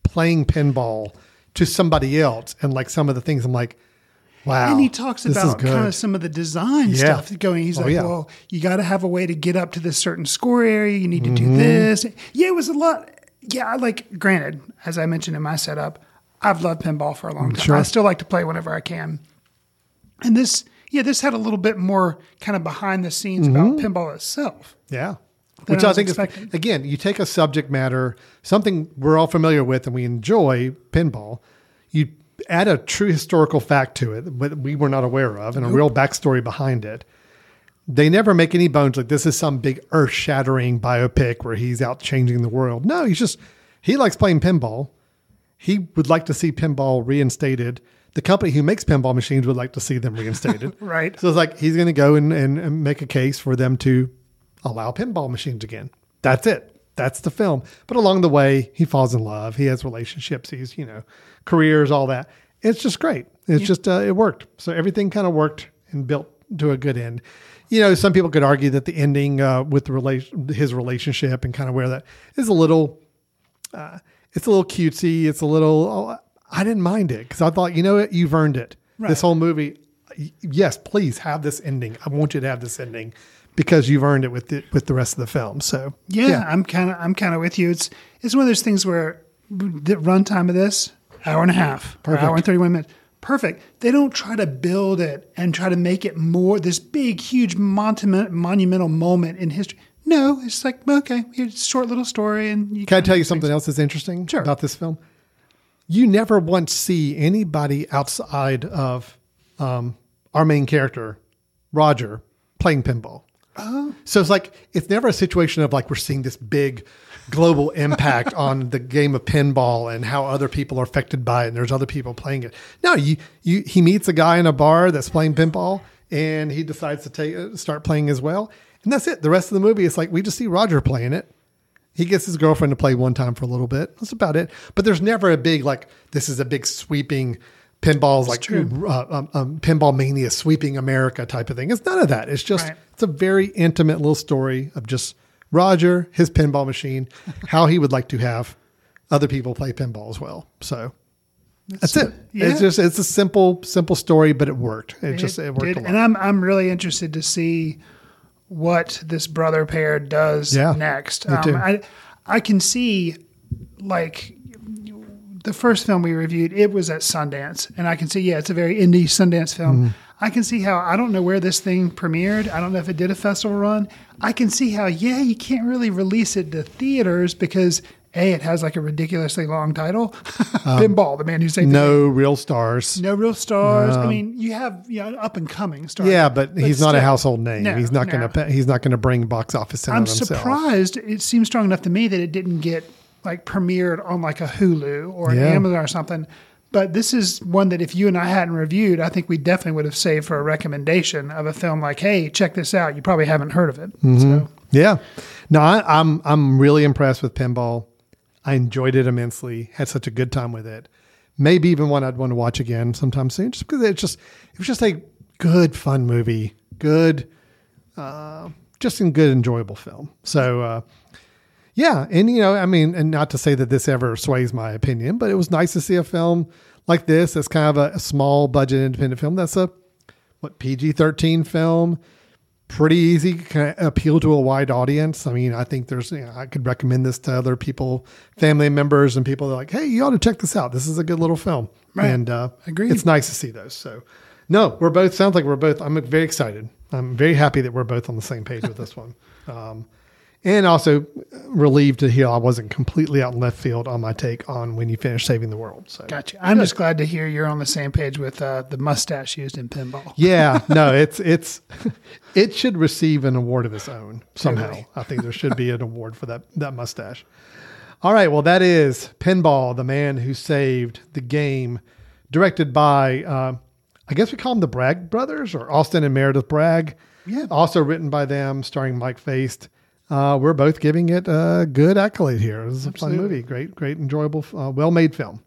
playing pinball to somebody else, and like some of the things I'm like, wow. And he talks about kind of some of the design Yeah. stuff going. He's Oh, like, yeah. well, you got to have a way to get up to this certain score area. You need to Mm-hmm. do this. Yeah, it was a lot. Yeah, I like, granted, as I mentioned in my setup, I've loved pinball for a long time. Sure. I still like to play whenever I can. And this, yeah, this had a little bit more kind of behind the scenes about mm-hmm. pinball itself. Yeah. Which I I, think is, again, you take a subject matter, something we're all familiar with and we enjoy, pinball, you add a true historical fact to it that we were not aware of and a real backstory behind it. They never make any bones like this is some big earth shattering biopic where he's out changing the world. No, he's just, he likes playing pinball. He would like to see pinball reinstated. The company who makes pinball machines would like to see them reinstated. Right. So it's like he's going to go and, and, and make a case for them to allow pinball machines again. That's it. That's the film. But along the way, he falls in love. He has relationships. He's, you know, careers, all that. It's just great. It's just, uh, it worked. So everything kind of worked and built to a good end. You know, some people could argue that the ending uh, with the relation, his relationship and kind of where that is a little, uh, it's a little cutesy. It's a little, oh, I didn't mind it because I thought, you know what, you've earned it. This whole movie, yes, please have this ending. I want you to have this ending because you've earned it with the, with the rest of the film. So Yeah, I'm kind of I'm kind of with you. It's it's one of those things where the runtime of this hour and a half, hour and thirty one minutes, perfect. They don't try to build it and try to make it more this big, huge, monument, monumental moment in history. No, it's like okay, here's a short little story, and you Can I tell you something else that's interesting Sure. about this film? You never once see anybody outside of um, our main character, Roger, playing pinball. Oh. So it's like it's never a situation of like we're seeing this big global impact on the game of pinball and how other people are affected by it and there's other people playing it. No, you you he meets a guy in a bar that's playing pinball and he decides to take start playing as well. And that's it. The rest of the movie it's like we just see Roger playing it. He gets his girlfriend to play one time for a little bit. That's about it. But there's never a big like this is a big sweeping pinballs like uh, um, um, pinball mania sweeping America type of thing. It's none of that. It's just Right. it's a very intimate little story of just Roger, his pinball machine, how he would like to have other people play pinball as well. So that's, it. yeah. It's just it's a simple simple story, but it worked. It, just it worked did. a lot. And I'm I'm really interested to see what this brother pair does Yeah, next. Um, I I can see like the first film we reviewed, it was at Sundance, and I can see yeah, it's a very indie Sundance film. Mm-hmm. I can see how I don't know where this thing premiered. I don't know if it did a festival run. I can see how yeah, you can't really release it to theaters because a it has like a ridiculously long title, Pinball, the man who saved Um, no real stars. no real stars. I mean, you have you know, up and coming stars. Yeah, but, he's not a household name. No, he's not no. going to. He's not going to bring box office in I'm surprised. It seems strong enough to me that it didn't get like premiered on like a Hulu or an Yeah. Amazon or something. But this is one that if you and I hadn't reviewed, I think we definitely would have saved for a recommendation of a film like, "Hey, check this out." You probably haven't heard of it. Mm-hmm. So Yeah, no, I, I'm I'm really impressed with pinball. I enjoyed it immensely. Had such a good time with it. Maybe even one I'd want to watch again sometime soon, just because it's just it was just a good fun movie, good, uh, just a good enjoyable film. So. Uh, yeah, and you know, I mean, and not to say that this ever sways my opinion, but it was nice to see a film like this. That's kind of a, a small budget independent film. That's a what PG thirteen film, pretty easy, can appeal to a wide audience. I mean, I think there's, you know, I could recommend this to other people, family members, and people that are like, hey, you ought to check this out. This is a good little film, Right. and uh, Agreed. It's nice to see those. So, no, we're both sounds like we're both. I'm very excited. I'm very happy that we're both on the same page with this one. Um, And also relieved to hear I wasn't completely out in left field on my take on when you finish saving the world. So Gotcha. I'm just glad to hear you're on the same page with uh, the mustache used in pinball. yeah, no, it's it's it should receive an award of its own somehow. I think there should be an award for that that mustache. All right, well, that is Pinball, the man who saved the game, directed by uh, I guess we call them the Bragg brothers or Austin and Meredith Bragg. Yeah. Also written by them, starring Mike Faist. Uh, we're both giving it a good accolade here. It was a Absolutely. fun movie, great, great, enjoyable, uh, well-made film.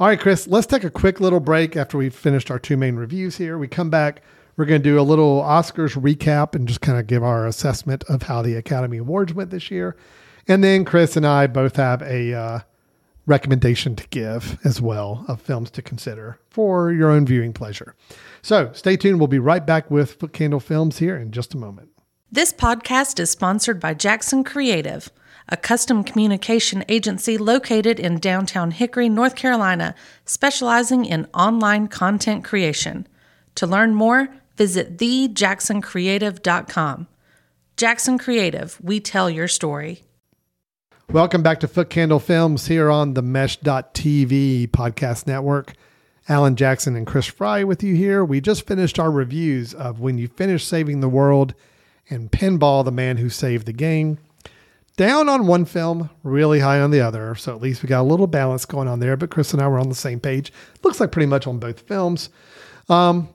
All right, Chris, let's take a quick little break after we've finished our two main reviews here. We come back, we're going to do a little Oscars recap and just kind of give our assessment of how the Academy Awards went this year. And then Chris and I both have a uh, recommendation to give as well of films to consider for your own viewing pleasure. So stay tuned. We'll be right back with Footcandle Films here in just a moment. This podcast is sponsored by Jackson Creative, a custom communication agency located in downtown Hickory, North Carolina, specializing in online content creation. To learn more, visit thejacksoncreative.com. Jackson Creative, we tell your story. Welcome back to Footcandle Films here on the Mesh.tv podcast network. Alan Jackson and Chris Fry with you here. We just finished our reviews of When You Finish Saving the World and Pinball, the Man Who Saved the Game. Down on one film, really high on the other. So at least we got a little balance going on there. But Chris and I were on the same page. Looks like pretty much on both films. Um,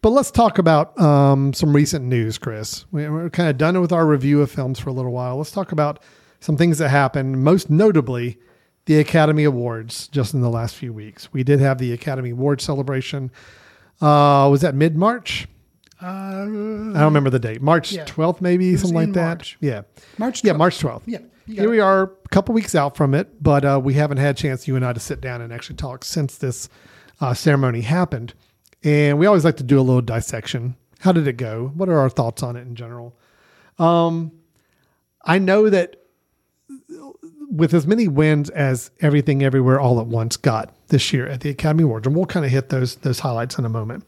but let's talk about um, some recent news, Chris. We- We're kind of done with our review of films for a little while. Let's talk about some things that happened, most notably the Academy Awards just in the last few weeks. We did have the Academy Awards celebration. Uh, was that mid March? Uh, I don't remember the date. March Yeah. 12th, maybe, something like that. March. Yeah. March Yeah, March 12th. Yeah, Here it. we are, a couple weeks out from it, but uh, we haven't had a chance, you and I, to sit down and actually talk since this uh, ceremony happened. And we always like to do a little dissection. How did it go? What are our thoughts on it in general? Um, I know that with as many wins as Everything Everywhere All at Once got this year at the Academy Awards, and we'll kind of hit those those highlights in a moment.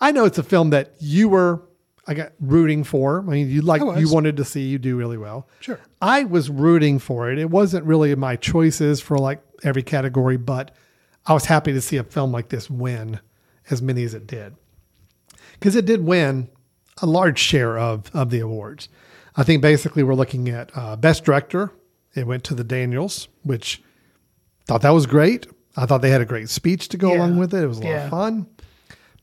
I know it's a film that you were I got rooting for. I mean, you like you wanted to see you do really well. Sure. I was rooting for it. It wasn't really my choices for like every category, but I was happy to see a film like this win as many as it did. Because it did win a large share of of the awards. I think basically we're looking at uh, best director. It went to the Daniels, which thought that was great. I thought they had a great speech to go Yeah. along with it. It was a lot Yeah. of fun.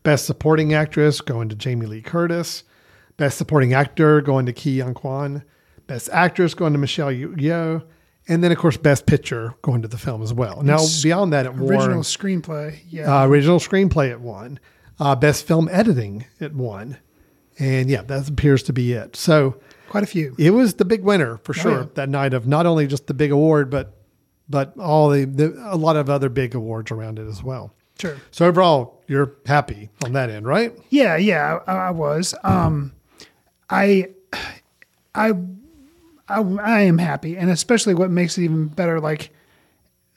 Best supporting actress going to Jamie Lee Curtis. Best supporting actor going to Ke Huy Quan. Best actress going to Michelle Yeoh. And then, of course, best picture going to the film as well. Now, It's beyond that, it original won screenplay. Yeah. uh, original screenplay it won. Uh, best film editing it won. And yeah, that appears to be it. So Quite a few. it was the big winner for Oh, sure yeah. that night of not only just the big award, but but all the, the a lot of other big awards around it as well. Sure. So overall, you're happy on that end, right? Yeah, yeah, I, I was. Um, I, I, I, I am happy, and especially what makes it even better, like,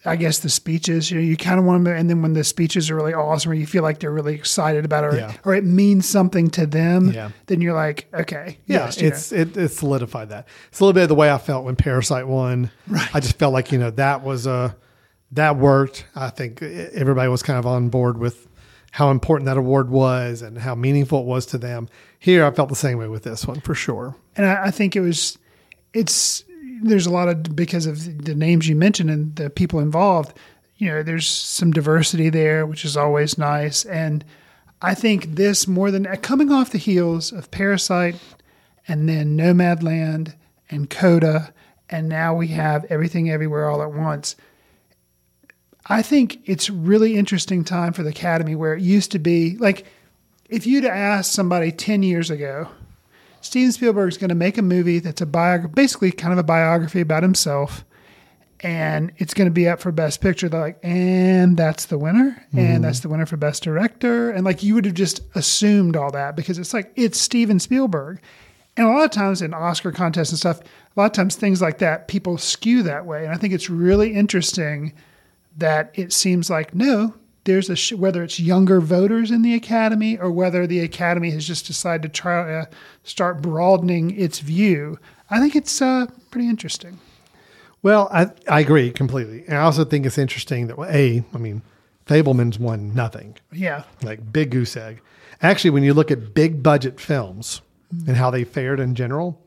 I guess the speeches. You know, you kind of want them, and then when the speeches are really awesome, or you feel like they're really excited about it, or, Yeah. or it means something to them, Yeah. then you're like, okay, Yeah, yes, you know. it's it, it solidified that. It's a little bit of the way I felt when Parasite won. Right. I just felt like you know that was a that worked. I think everybody was kind of on board with how important that award was and how meaningful it was to them. Here, I felt the same way with this one for sure. and I, I think it was it's there's a lot of because of the names you mentioned and the people involved you know there's some diversity there which is always nice and i think this more than uh, coming off the heels of parasite and then nomadland and coda and now we have everything everywhere all at once I think it's really interesting time for the Academy where it used to be like if you'd asked somebody 10 years ago, Steven Spielberg's going to make a movie that's a biography, basically kind of a biography about himself, and it's going to be up for Best Picture. They're like, and that's the winner, and mm-hmm. that's the winner for Best Director, and like you would have just assumed all that because it's like it's Steven Spielberg, and a lot of times in Oscar contests and stuff, a lot of times things like that people skew that way, and I think it's really interesting that it seems like no there's a sh- whether it's younger voters in the academy or whether the academy has just decided to try to start broadening its view I think it's uh, pretty interesting. Well, I, I agree completely. And I also think it's interesting that, well, A, I mean, Fabelmans won nothing. Yeah. Like big goose egg. Actually, when you look at big budget films and how they fared in general,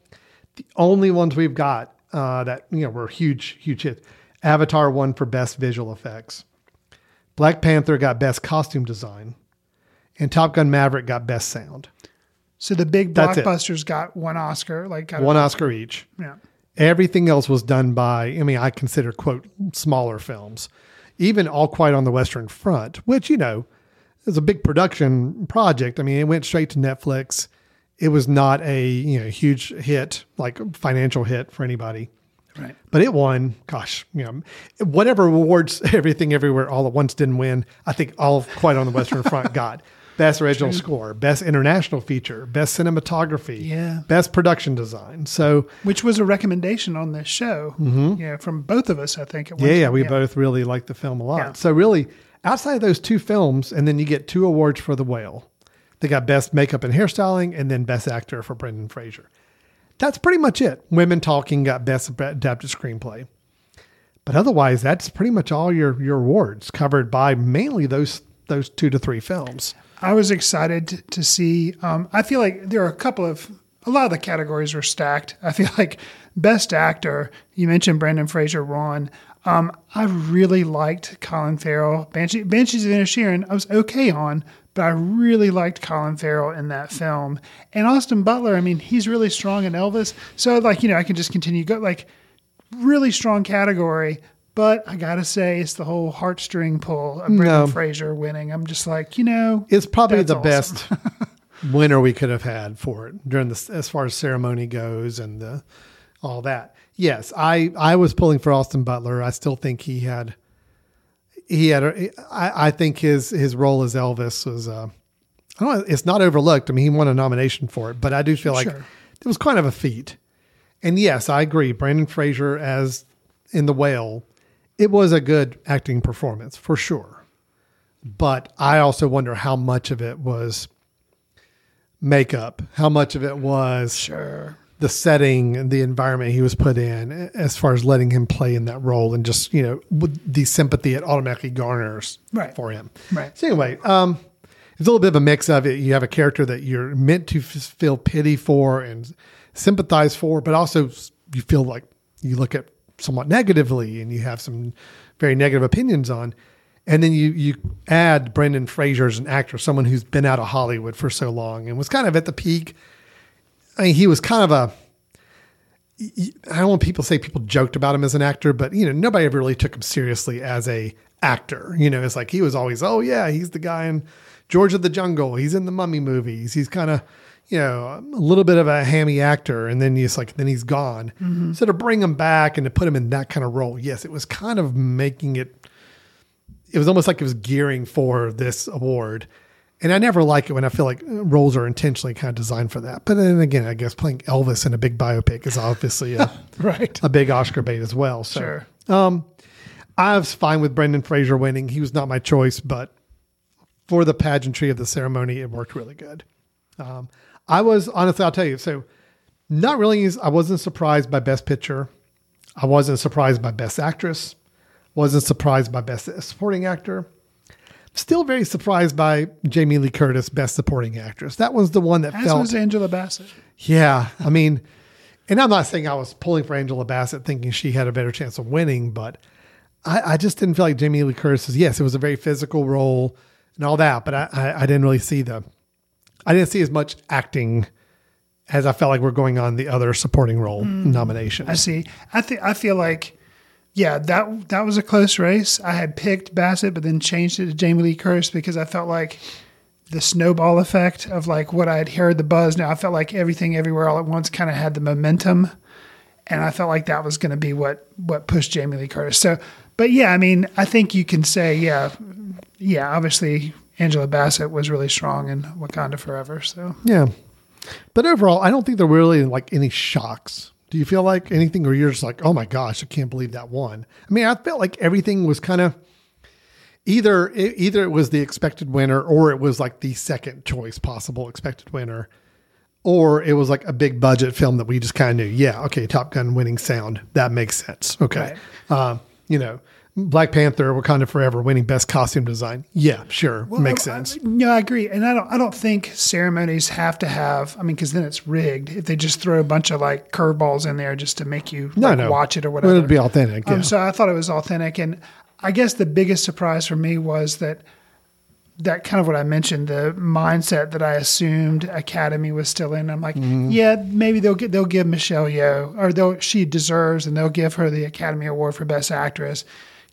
the only ones we've got uh, that, you know, were huge, huge hits. Avatar won for best visual effects. Black Panther got best costume design. And Top Gun Maverick got best sound. So the big That's it. blockbusters got one Oscar, like One Oscar each. Yeah. Everything else was done by, I mean, I consider, quote, smaller films. Even All Quiet on the Western Front, which, you know, is a big production project. I mean, it went straight to Netflix. It was not a, you know, huge hit, like financial hit for anybody. Right. But it won, gosh, you know, whatever awards Everything Everywhere All at Once didn't win. I think All Quiet on the Western Front got best original score, best international feature, best cinematography, Yeah. best production design. So which was a recommendation on this show. Mhm. Yeah, from both of us, I think. Yeah, yeah, we both really liked the film a lot. Yeah. So really, outside of those two films, and then you get two awards for The Whale. They got best makeup and hairstyling, and then best actor for Brendan Fraser. That's pretty much it. Women Talking got best adapted screenplay. But otherwise, that's pretty much all your your awards covered by mainly those those two to three films. I was excited to see. Um, I feel like there are a couple of a lot of the categories are stacked. I feel like best actor. You mentioned Brendan Fraser, Ron. Um, I really liked Colin Farrell. Banshee, Banshees of Inisherin, I was okay on, but I really liked Colin Farrell in that film. And Austin Butler, I mean, he's really strong in Elvis. So like you know, I can just continue go like really strong category. But I gotta say, it's the whole heartstring pull of Brendan No. Fraser winning. I'm just like, you know, It's probably the awesome. best winner we could have had for it during this, as far as ceremony goes and the, all that. Yes, I I was pulling for Austin Butler. I still think he had he had a, I, I think his his role as Elvis was uh I don't know, it's not overlooked. I mean, he won a nomination for it, but I do feel like Sure. it was kind of a feat. And yes, I agree. Brendan Fraser as in The Whale, it was a good acting performance for sure. But I also wonder how much of it was makeup, how much of it was sure the setting and the environment he was put in, as far as letting him play in that role, and just you know with the sympathy it automatically garners Right. for him. Right. So anyway, um, it's a little bit of a mix of it. You have a character that you're meant to f- feel pity for and sympathize for, but also you feel like you look at somewhat negatively and you have some very negative opinions on. And then you you add Brendan Fraser as an actor, someone who's been out of Hollywood for so long and was kind of at the peak. I mean, he was kind of a. I don't want people to say people joked about him as an actor, but you know, nobody ever really took him seriously as a actor. You know, it's like he was always, oh yeah, he's the guy in George of the Jungle. He's in the Mummy movies. He's kind of, you know, a little bit of a hammy actor, and then he's like, then he's gone. Mhm. So to bring him back and to put him in that kind of role, yes, it was kind of making it. It was almost like it was gearing for this award. And I never like it when I feel like roles are intentionally kind of designed for that. But then again, I guess playing Elvis in a big biopic is obviously a, Right. a big Oscar bait as well. So, Sure. um, I was fine with Brendan Fraser winning. He was not my choice, but for the pageantry of the ceremony, it worked really good. Um, I was honestly, I'll tell you, so not really. I wasn't surprised by Best Picture. I wasn't surprised by Best Actress. Wasn't surprised by Best Supporting Actor. Still very surprised by Jamie Lee Curtis, Best Supporting Actress. That was the one that As felt was Angela Bassett. yeah, I mean, and I'm not saying I was pulling for Angela Bassett thinking she had a better chance of winning, but I, I just didn't feel like Jamie Lee Curtis. Yes, it was a very physical role and all that, but I, I, I didn't really see the, I didn't see as much acting as I felt like we're going on the other supporting role hmm. nomination. I see. I think I feel like, yeah, that that was a close race. I had picked Bassett, but then changed it to Jamie Lee Curtis because I felt like the snowball effect of like what I had heard the buzz. Now I felt like everything everywhere all at once kind of had the momentum, and I felt like that was going to be what what pushed Jamie Lee Curtis. So, but yeah, I mean, I think you can say, yeah, yeah, obviously Angela Bassett was really strong in Wakanda Forever. So Yeah. But overall, I don't think there were really like any shocks. Do you feel like anything where you're just like, oh my gosh, I can't believe that won? I mean, I felt like everything was kind of either either it was the expected winner or it was like the second choice possible expected winner. or it was like a big budget film that we just kind of knew. Yeah, okay, Top Gun winning sound that makes sense. Okay, um, you know, Black Panther, Wakanda Forever winning best costume design. Yeah, sure, Well, makes I- I- sense. no, I agree, and I don't. I don't think ceremonies have to have. I mean, because then it's rigged. If they just throw a bunch of like curveballs in there just to make you No, like, no. watch it or whatever, it'd be authentic, Um, yeah. so I thought it was authentic, and I guess the biggest surprise for me was that that kind of what I mentioned, the mindset that I assumed Academy was still in. I'm like, Mhm. yeah, maybe they'll get they'll give Michelle Yeoh, or they'll she deserves, and they'll give her the Academy Award for Best Actress.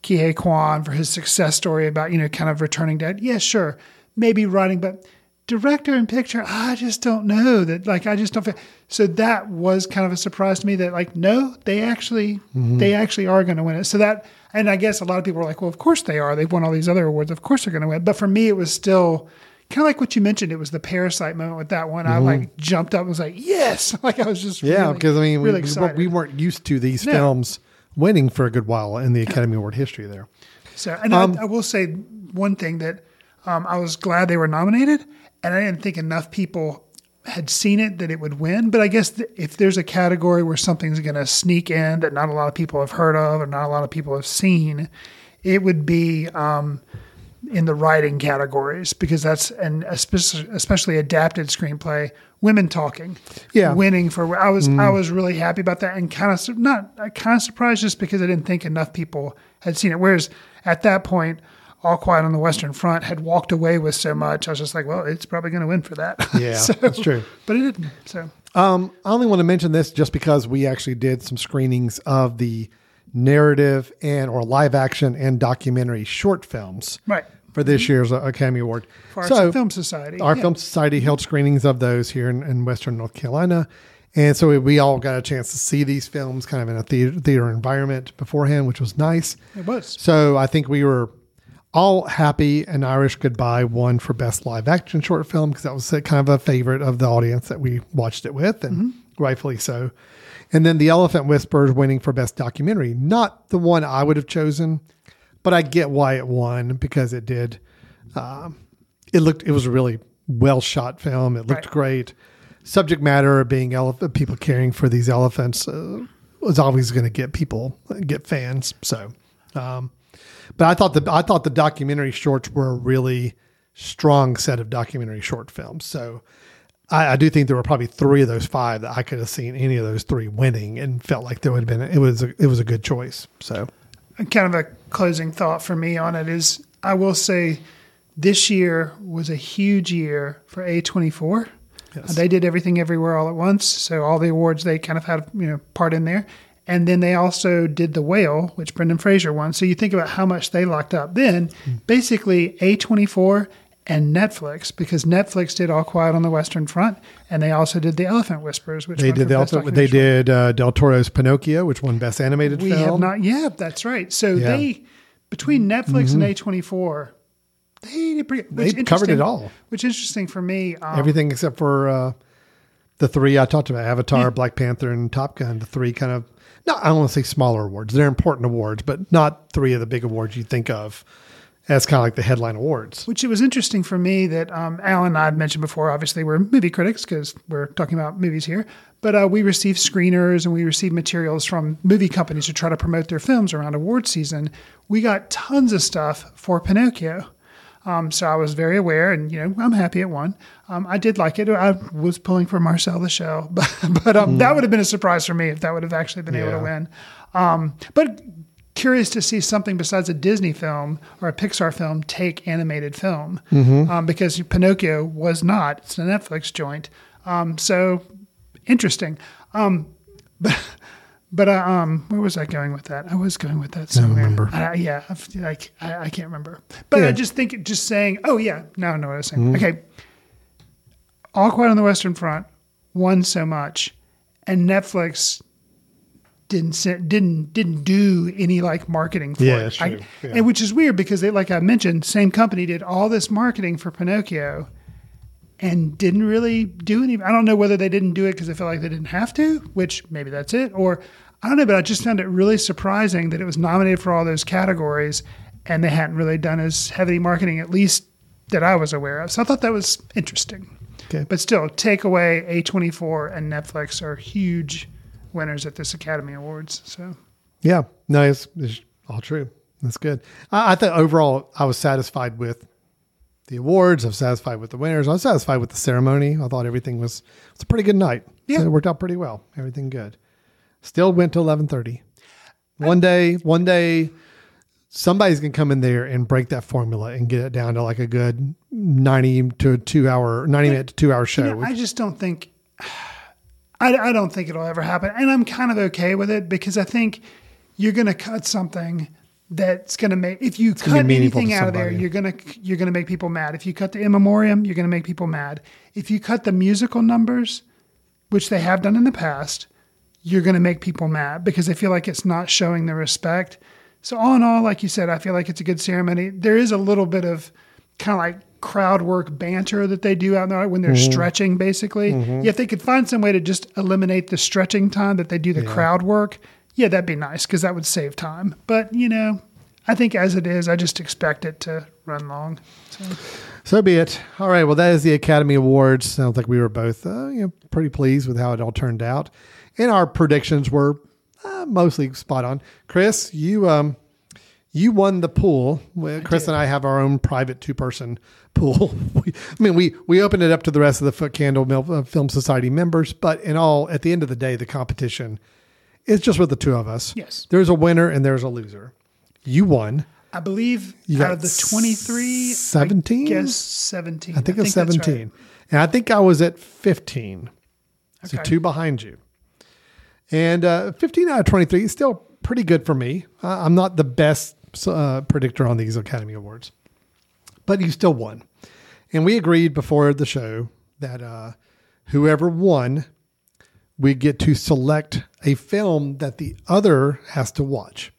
Ke Huy Quan for his success story about you know kind of returning dad. Yeah, sure, maybe writing, but director and picture, I just don't know that. Like, I just don't feel. So that was kind of a surprise to me that like, no, they actually Mhm. they actually are going to win it. So that, and I guess a lot of people were like, well, of course they are. They've won all these other awards. Of course they're going to win. But for me, it was still kind of like what you mentioned. It was the parasite moment with that one. I Mhm. like jumped up and was like, yes, like I was just Yeah, really, because I mean, we, really we, we weren't used to these No. films winning for a good while in the Academy Award history there. So, and Um, I, I will say one thing that um, I was glad they were nominated, and I didn't think enough people had seen it that it would win. But I guess th- if there's a category where something's going to sneak in that not a lot of people have heard of or not a lot of people have seen, it would be um, in the writing categories because that's and especially, especially adapted screenplay, women talking, Yeah. winning for. I was Mm. I was really happy about that and kind of not kind of surprised just because I didn't think enough people had seen it. Whereas at that point. All Quiet on the Western Front had walked away with so much. I was just like, well, it's probably going to win for that. Yeah, that's true. But it didn't. So Um, I only want to mention this just because we actually did some screenings of the narrative and or live action and documentary short films Right. For this mm-hmm. year's Academy Award. For our Film Society, Our yeah. Film Society held screenings of those here in, in Western North Carolina. And so we, we all got a chance to see these films kind of in a theater, theater environment beforehand, which was nice. It was. So I think we were all happy an Irish Goodbye won for best live action short film because that was a, kind of a favorite of the audience that we watched it with, and mm-hmm. rightfully so. And then The Elephant Whispers winning for best documentary. Not the one I would have chosen, but I get why it won because it did. Um, it looked. It was a really well shot film. It looked Right. great. Subject matter being elephant people caring for these elephants uh, was always going to get people get fans. So. Um, but I thought the I thought the documentary shorts were a really strong set of documentary short films. So I, I do think there were probably three of those five that I could have seen any of those three winning and felt like there would have been it was a, it was a good choice. So kind of a closing thought for me on it is I will say this year was a huge year for A24. Yes. They did everything everywhere all at once. So all the awards they kind of had, you know, part in there. And then they also did The Whale, which Brendan Fraser won. So you think about how much they locked up. Then Hmm. basically A24 and Netflix, because Netflix did All Quiet on the Western Front, and they also did The Elephant Whispers, which they did Best also they did uh, Del Toro's Pinocchio, which won best animated we film. have not. Yeah, that's right. So Yeah. they between Netflix and Mhm. A24, they did pretty, They covered it all. Which interesting for me. Um, Everything except for uh, the three I talked about: Avatar, Black Panther, and Top Gun. The three kind of not I don't want to say smaller awards. They're important awards, but not three of the big awards you think of as kind of like the headline awards. Which it was interesting for me that um, Alan and I have mentioned before. Obviously, we're movie critics because we're talking about movies here. But uh, we receive screeners and we receive materials from movie companies to try to promote their films around award season. We got tons of stuff for Pinocchio. Um, so I was very aware, and you know, I'm happy it won. Um, I did like it. I was pulling for Marcel the Shell, but, but um, that would have been a surprise for me if that would have actually been able to win. Um, but curious to see something besides a Disney film or a Pixar film take animated film Mhm. um, because Pinocchio was not. It's a Netflix joint. Um, so interesting. Um, but but uh, um, where was I going with that? I was going with that somewhere. remember. I, yeah, like I, I can't remember. But I just think just saying. Oh yeah, now I know what I was saying. Mhm. Okay, All Quiet on the Western Front won so much, and Netflix didn't didn't didn't do any like marketing for Yeah, it. that's I- Yeah. and which is weird because they, like I mentioned, same company did all this marketing for Pinocchio, and didn't really do any. I don't know whether they didn't do it because they felt like they didn't have to, which maybe that's it, or I don't know. But I just found it really surprising that it was nominated for all those categories, and they hadn't really done as heavy marketing, at least that I was aware of. So I thought that was interesting. Okay. But still, takeaway A24 and Netflix are huge winners at this Academy Awards. So Yeah, no, it's, it's all true. That's good. I, I thought overall I was satisfied with the awards. I was satisfied with the winners. I was satisfied with the ceremony. I thought everything was it's a pretty good night. Yeah. it worked out pretty well. Everything good. Still went to eleven thirty. One day, one day, somebody's gonna come in there and break that formula and get it down to like a good ninety to a two hour, ninety minute to two hour show. You know, I just don't think. I, I don't think it'll ever happen, and I'm kind of okay with it because I think you're going to cut something that's going to make. If you gonna cut anything out of there, you're going to you're going to make people mad. If you cut the in memoriam, you're going to make people mad. If you cut the musical numbers, which they have done in the past, you're going to make people mad because they feel like it's not showing the respect. So all in all, like you said, I feel like it's a good ceremony. There is a little bit of kind of like crowd work banter that they do out there when they're Mhm. stretching, basically. Mhm. Yeah, if they could find some way to just eliminate the stretching time that they do the Yeah. crowd work, yeah, that'd be nice because that would save time. But you know, I think as it is, I just expect it to run long. So. So be it. All right. Well, that is the Academy Awards. Sounds like we were both, uh, you know, pretty pleased with how it all turned out, and our predictions were uh, mostly spot on. Chris, you um, you won the pool. Well, Chris and I have our own private two person pool. I mean, we we opened it up to the rest of the Footcandle Mil- uh, Film Society members, but in all, at the end of the day, the competition is just with the two of us. Yes. There's a winner and there's a loser. You won. I believe You out of the 23, 17? I guess 17. I think it's that's right. 17. And I think I was at 15. So two behind you. And uh, 15 out of 23 is still pretty good for me. Uh, I'm not the best uh, predictor on these Academy Awards, but you still won. And we agreed before the show that uh, whoever won, we get to select a film that the other has to watch.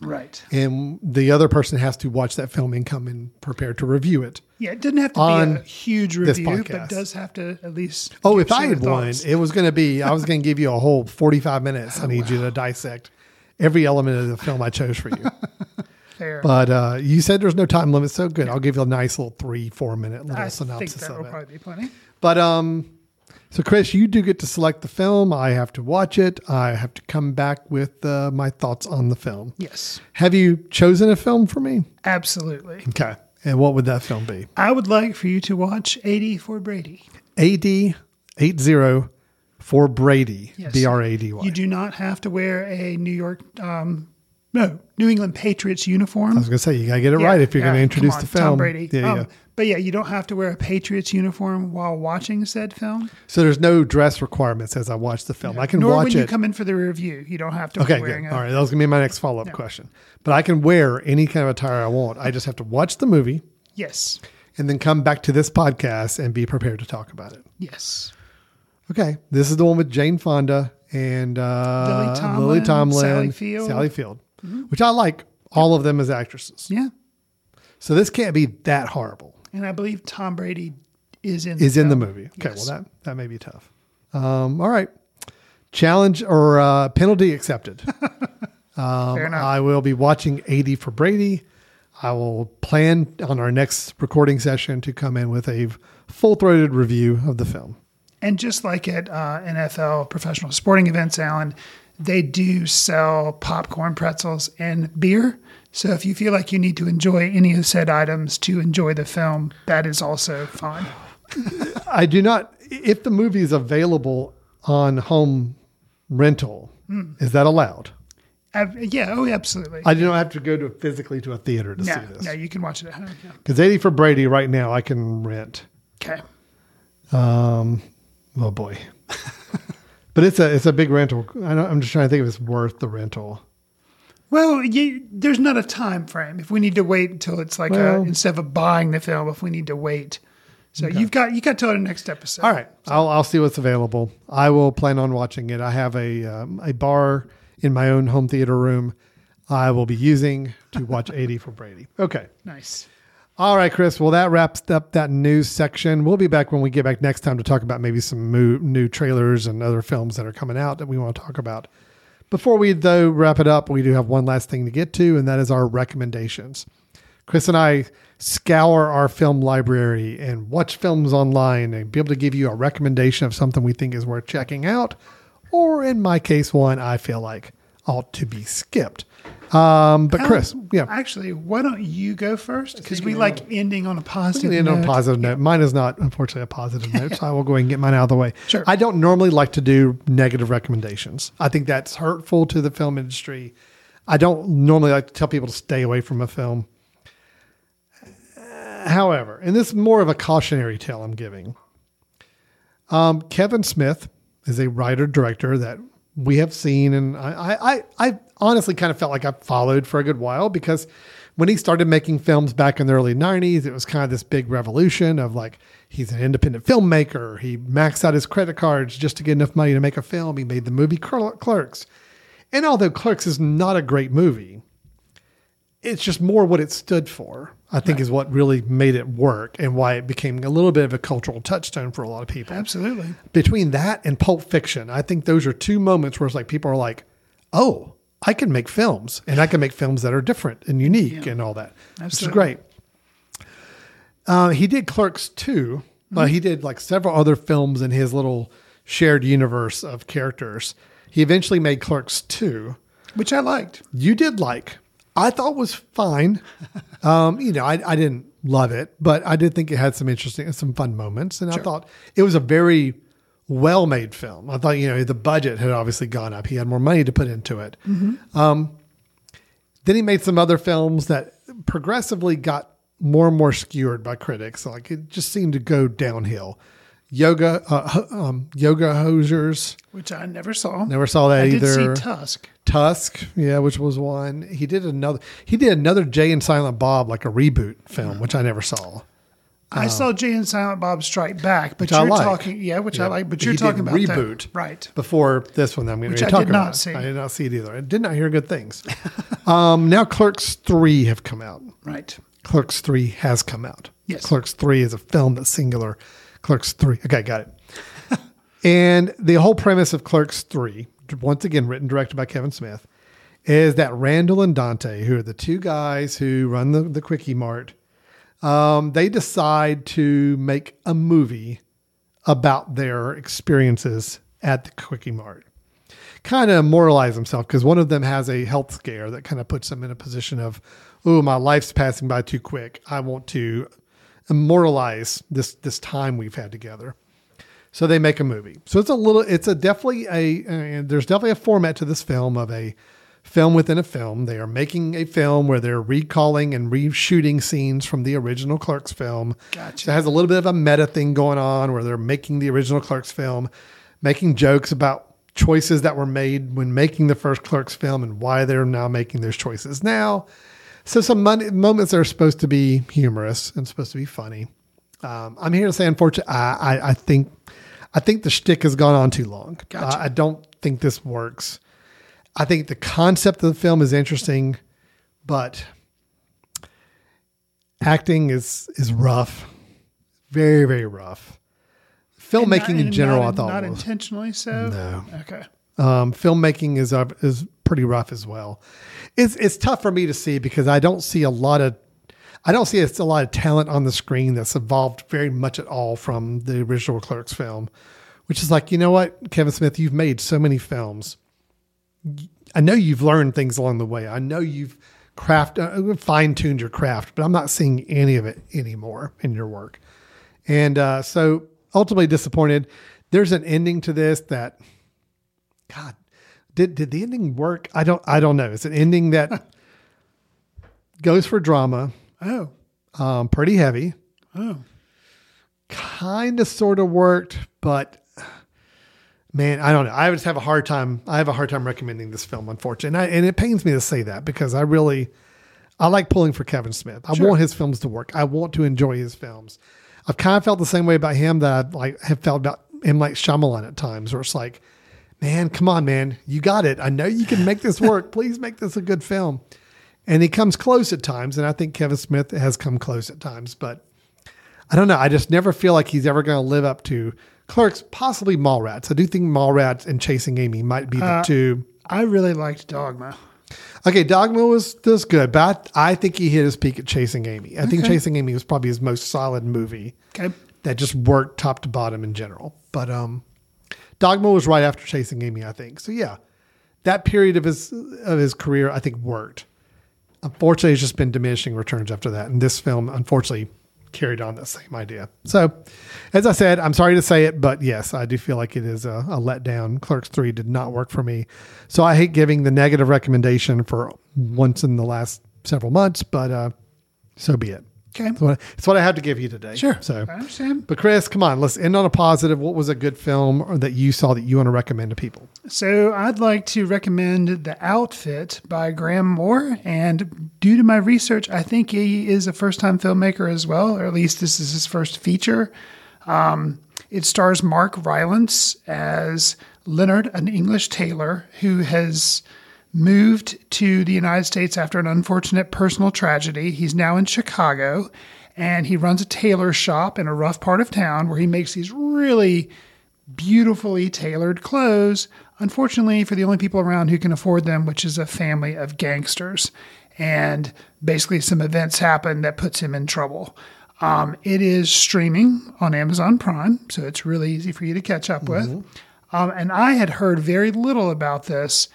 Right. And the other person has to watch that film and come and prepare to review it. Yeah, it doesn't have to on be a huge review, but does have to at least. Oh, if I had won, it was going to be, I was going to give you a whole 45 minutes. I need you to dissect every element of the film I chose for you. Fair. But uh, you said there's no time limit. So good. I'll give you a nice little three, four minute little I think synopsis that of will it. probably be plenty. But, um, so Chris, you do get to select the film. I have to watch it. I have to come back with uh, my thoughts on the film. Yes, Have you chosen a film for me? absolutely. Okay. And what would that film be? I would like for you to watch 80 for Brady. AD 80 for Brady. Yes. B R A D Y. You do not have to wear a New York, um, no, New England Patriots uniform. I was going to say, you got to get it Yeah, right if you're going to introduce come the film. Tom Brady. Yeah, Um, yeah. But yeah, you don't have to wear a Patriots uniform while watching said film. So there's no dress requirements as I watch the film. I can watch it. Nor watch when you come in for the review. You don't have to okay, be good. a All right, that was going to be my next follow up Yeah. question. But I can wear any kind of attire I want. I just have to watch the movie Yes. and then come back to this podcast and be prepared to talk about it. Yes. Okay, this is the one with Jane Fonda and uh, Lily Tomlin, Lily Tomlin, Sally Field. Sally Field, Mhm. which I like all of them as actresses. Yeah. So this can't be that horrible. And I believe Tom Brady is in is in the movie. Okay, Yes. well that that may be tough. Um, all right, challenge or uh, penalty accepted. um, Fair enough. I will be watching 80 for Brady. I will plan on our next recording session to come in with a full throated review of the film. And just like at uh, NFL professional sporting events, Alan, they do sell popcorn, pretzels, and beer. So if you feel like you need to enjoy any of said items to enjoy the film, that is also fine. I do not. If the movie is available on home rental, Hmm. is that allowed? Uh, yeah, oh, absolutely. I do not have to go to physically to a theater to no, see this. no, you can watch it at home. Yeah. Because 80 for Brady right now, I can rent. Okay. Um, oh boy, but it's a it's a big rental. I don't, I'm just trying to think if it's worth the rental. Well, you, there's not a time frame. If we need to wait until it's like Well- a, instead of buying the film, if we need to wait, so you've got you got till the next episode. All right, I'll I'll see what's available. I will plan on watching it. I have a um, a bar in my own home theater room. I will be using to watch 80 for Brady. Okay. Nice. All right, Chris. Well, that wraps up that news section. We'll be back when we get back next time to talk about maybe some mo- new trailers and other films that are coming out that we want to talk about. Before we, though, wrap it up, we do have one last thing to get to, and that is our recommendations. Chris and I scour our film library and watch films online and be able to give you a recommendation of something we think is worth checking out, or in my case, one I feel like ought to be skipped. Um, but Chris, yeah, Actually, why don't you go first? Because we like ending on a we positive can end on a note. positive note. Mine is not, unfortunately, a positive note, so I will go ahead and get mine out of the way. Sure. I don't normally like to do negative recommendations. I think that's hurtful to the film industry. I don't normally like to tell people to stay away from a film. Uh, However, and this is more of a cautionary tale I'm giving. Um, Kevin Smith is a writer director that we have seen, and I, I, I, honestly kind of felt like I followed for a good while because when he started making films back in the early 90s, it was kind of this big revolution of like he's an independent filmmaker. He maxed out his credit cards just to get enough money to make a film. He made the movie Cler- Clerks. And although Clerks is not a great movie, it's just more what it stood for, I think, is what really made it work and why it became a little bit of a cultural touchstone for a lot of people. Absolutely. Between that and Pulp Fiction, I think those are two moments where it's like people are like, oh, I can make films and I can make films that are different and unique and all that, which is Absolutely. great. Uh, he did Clerks too. Uh, he did like several other films in his little shared universe of characters. He eventually made Clerks 2, Which I liked. you did like. I thought was fine. Um, you know, I, I didn't love it, but I did think it had some interesting, some fun moments, and I thought it was a very well made film. I thought you know the budget had obviously gone up; he had more money to put into it. Um, then he made some other films that progressively got more and more skewered by critics. Like it just seemed to go downhill. Yoga, uh, um, yoga hosers. Which I never saw. Never saw that I either. did see Tusk. Tusk, yeah, which was one. He did another. He did another Jay and Silent Bob, like a reboot film, which I never saw. I saw Jay and Silent Bob Strike Back, but I you're like. talking, yeah, which I Yeah. like, but He you're talking about that- reboot, right? Before this one, that I'm going to I talk not about. see. I did not see it either. I did not hear good things. um, now, Clerks three have come out. Right. Clerks three has come out. Yes. Clerks three is a film that's singular. Clerks three. Okay, got it. and the whole premise of Clerks three, once again written directed by Kevin Smith, is that Randall and Dante, who are the two guys who run the the quickie mart, um, they decide to make a movie about their experiences at the quickie mart kind of moralize themselves because one of them has a health scare that kind of puts them in a position of, oh, my life's passing by too quick. I want to immortalize this this time we've had together. So they make a movie. So it's a little, it's a definitely a, uh, there's definitely a format to this film of a film within a film. They are making a film where they're recalling and reshooting scenes from the original Clerks film. Gotcha. So it has a little bit of a meta thing going on where they're making the original Clerks film, making jokes about choices that were made when making the first Clerks film and why they're now making those choices now. So some mon- moments that are supposed to be humorous and supposed to be funny. Um, I'm here to say, unfortunately, I, I, I think I think the shtick has gone on too long. Gotcha. I, I don't think this works. I think the concept of the film is interesting, but acting is is rough, very very rough. Filmmaking not- in general, not, I thought not was intentionally so. No. Okay. Um, filmmaking is uh, is pretty rough as well. It's it's tough for me to see because I don't see a lot of I don't see a, lot of talent on the screen that's evolved very much at all from the original Clerks film, which is like you know what Kevin Smith, you've made so many films. I know you've learned things along the way. I know you've craft uh, fine tuned your craft, but I'm not seeing any of it anymore in your work. And uh, so ultimately disappointed. There's an ending to this that God, did did the ending work? I don't I don't know. It's an ending that goes for drama, Oh. um, pretty heavy. Oh. Kind of sort of worked, but man, I don't know. I just have a hard time. I have a hard time recommending this film, unfortunately, and, I, and it pains me to say that because I really I like pulling for Kevin Smith. I Sure. want his films to work. I want to enjoy his films. I've kind of felt the same way about him that I like have felt about him like Shyamalan at times, where it's like, man, come on, man, you got it. I know you can make this work. Please make this a good film. And he comes close at times, and I think Kevin Smith has come close at times, but I don't know. I just never feel like he's ever going to live up to Clerks, possibly Mallrats. I do think Mallrats and Chasing Amy might be the Uh, two. I really liked Dogma. Okay, Dogma was was good, but I, I think he hit his peak at Chasing Amy. I think Chasing Amy was probably his most solid movie. Okay. That just worked top to bottom in general. But um Dogma was right after Chasing Amy, I think. So yeah. That period of his of his career I think worked. Unfortunately, it's just been diminishing returns after that. And this film unfortunately carried on that same idea. So, as I said, I'm sorry to say it, but yes, I do feel like it is a, a letdown. Clerks 3 did not work for me. So, I hate giving the negative recommendation for once in the last several months, but uh, so be it. Okay. It's what, it's what I have to give you today. Sure. So, I understand. but Chris, come on, let's end on a positive. What was a good film or that you saw that you want to recommend to people? So I'd like to recommend The Outfit by Graham Moore. And due to my research, I think he is a first time filmmaker as well, or at least this is his first feature. Um, it stars Mark Rylance as Leonard, an English tailor who has moved to the United States after an unfortunate personal tragedy. He's now in Chicago and he runs a tailor shop in a rough part of town where he makes these really beautifully tailored clothes, unfortunately, for the only people around who can afford them, which is a family of gangsters. And basically, some events happen that puts him in trouble. Um, it is streaming on Amazon Prime, so it's really easy for you to catch up with. Um, and I had heard very little about this,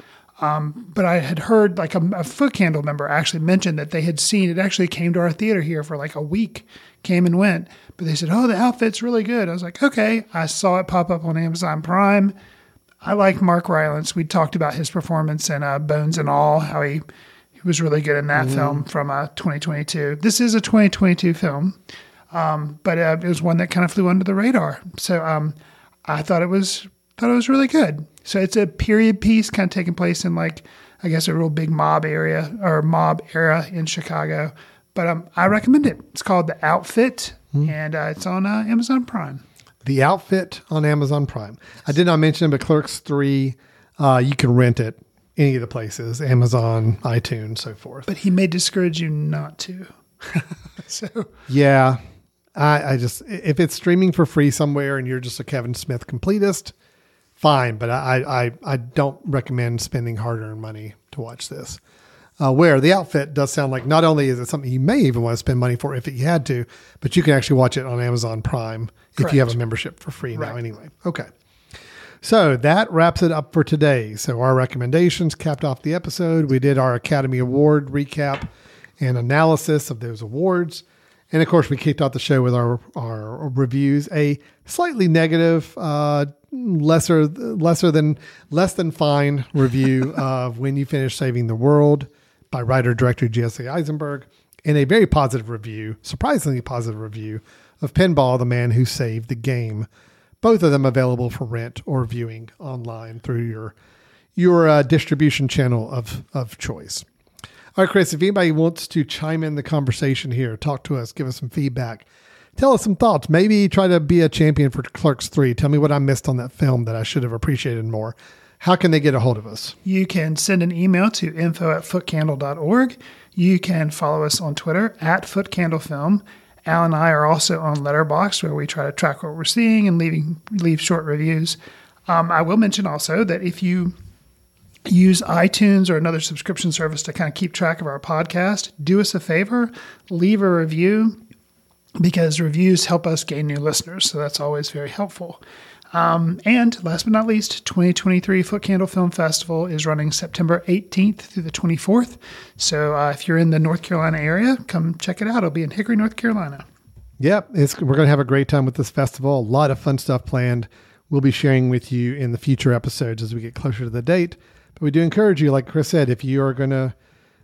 um, but I had heard like a, a Footcandle member actually mentioned that they had seen it. Actually, came to our theater here for like a week, came and went. But they said, "Oh, the outfit's really good." I was like, "Okay." I saw it pop up on Amazon Prime. I like Mark Rylance. We talked about his performance in uh, Bones and All, how he he was really good in that Mhm. film from uh, 2022. This is a 2022 film, um, but uh, it was one that kind of flew under the radar. So um, I thought it was thought it was really good. So it's a period piece, kind of taking place in like I guess a real big mob area or mob era in Chicago. But um, I recommend it. It's called The Outfit, and uh, it's on uh, Amazon Prime. The Outfit on Amazon Prime. I did not mention, it, but Clerks 3, uh, you can rent it any of the places Amazon, iTunes, so forth. But he may discourage you not to. so Yeah. I, I just, if it's streaming for free somewhere and you're just a Kevin Smith completist, fine. But I, I, I don't recommend spending hard earned money to watch this. Uh, where the outfit does sound like not only is it something you may even want to spend money for if you had to, but you can actually watch it on Amazon Prime if you have a membership for free now anyway. Okay. So that wraps it up for today. So our recommendations capped off the episode. We did our Academy Award recap and analysis of those awards. And of course, we kicked off the show with our, our reviews, a slightly negative, uh, lesser, lesser than, less than fine review of When You Finish Saving the World by writer director Jesse Eisenberg, and a very positive review, surprisingly positive review of Pinball, the man who saved the game. Both of them available for rent or viewing online through your your uh, distribution channel of of choice. All right, Chris, if anybody wants to chime in the conversation here, talk to us, give us some feedback, tell us some thoughts, maybe try to be a champion for Clerks 3. Tell me what I missed on that film that I should have appreciated more. How can they get a hold of us? You can send an email to info at footcandle.org. You can follow us on Twitter at footcandlefilm. Al and I are also on Letterboxd, where we try to track what we're seeing and leaving leave short reviews. Um, I will mention also that if you use iTunes or another subscription service to kind of keep track of our podcast, do us a favor, leave a review because reviews help us gain new listeners. So that's always very helpful. Um, and last but not least, 2023 Footcandle Film Festival is running September 18th through the 24th. So uh, if you're in the North Carolina area, come check it out. It'll be in Hickory, North Carolina. Yep, we're going to have a great time with this festival. A lot of fun stuff planned. We'll be sharing with you in the future episodes as we get closer to the date. But we do encourage you, like Chris said, if you are going to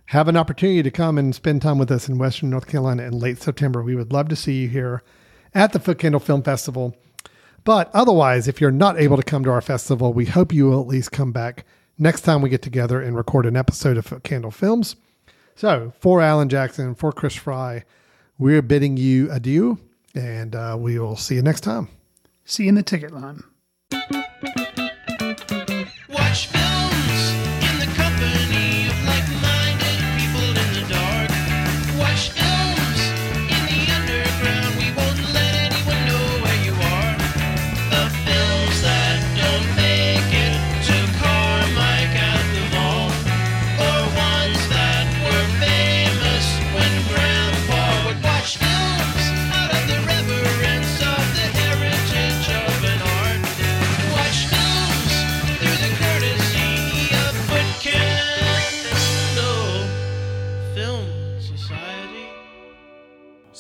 have an opportunity to come and spend time with us in Western North Carolina in late September, we would love to see you here at the Footcandle Film Festival. But otherwise, if you're not able to come to our festival, we hope you will at least come back next time we get together and record an episode of Footcandle Films. So, for Alan Jackson, for Chris Fry, we're bidding you adieu, and uh, we will see you next time. See you in the ticket line.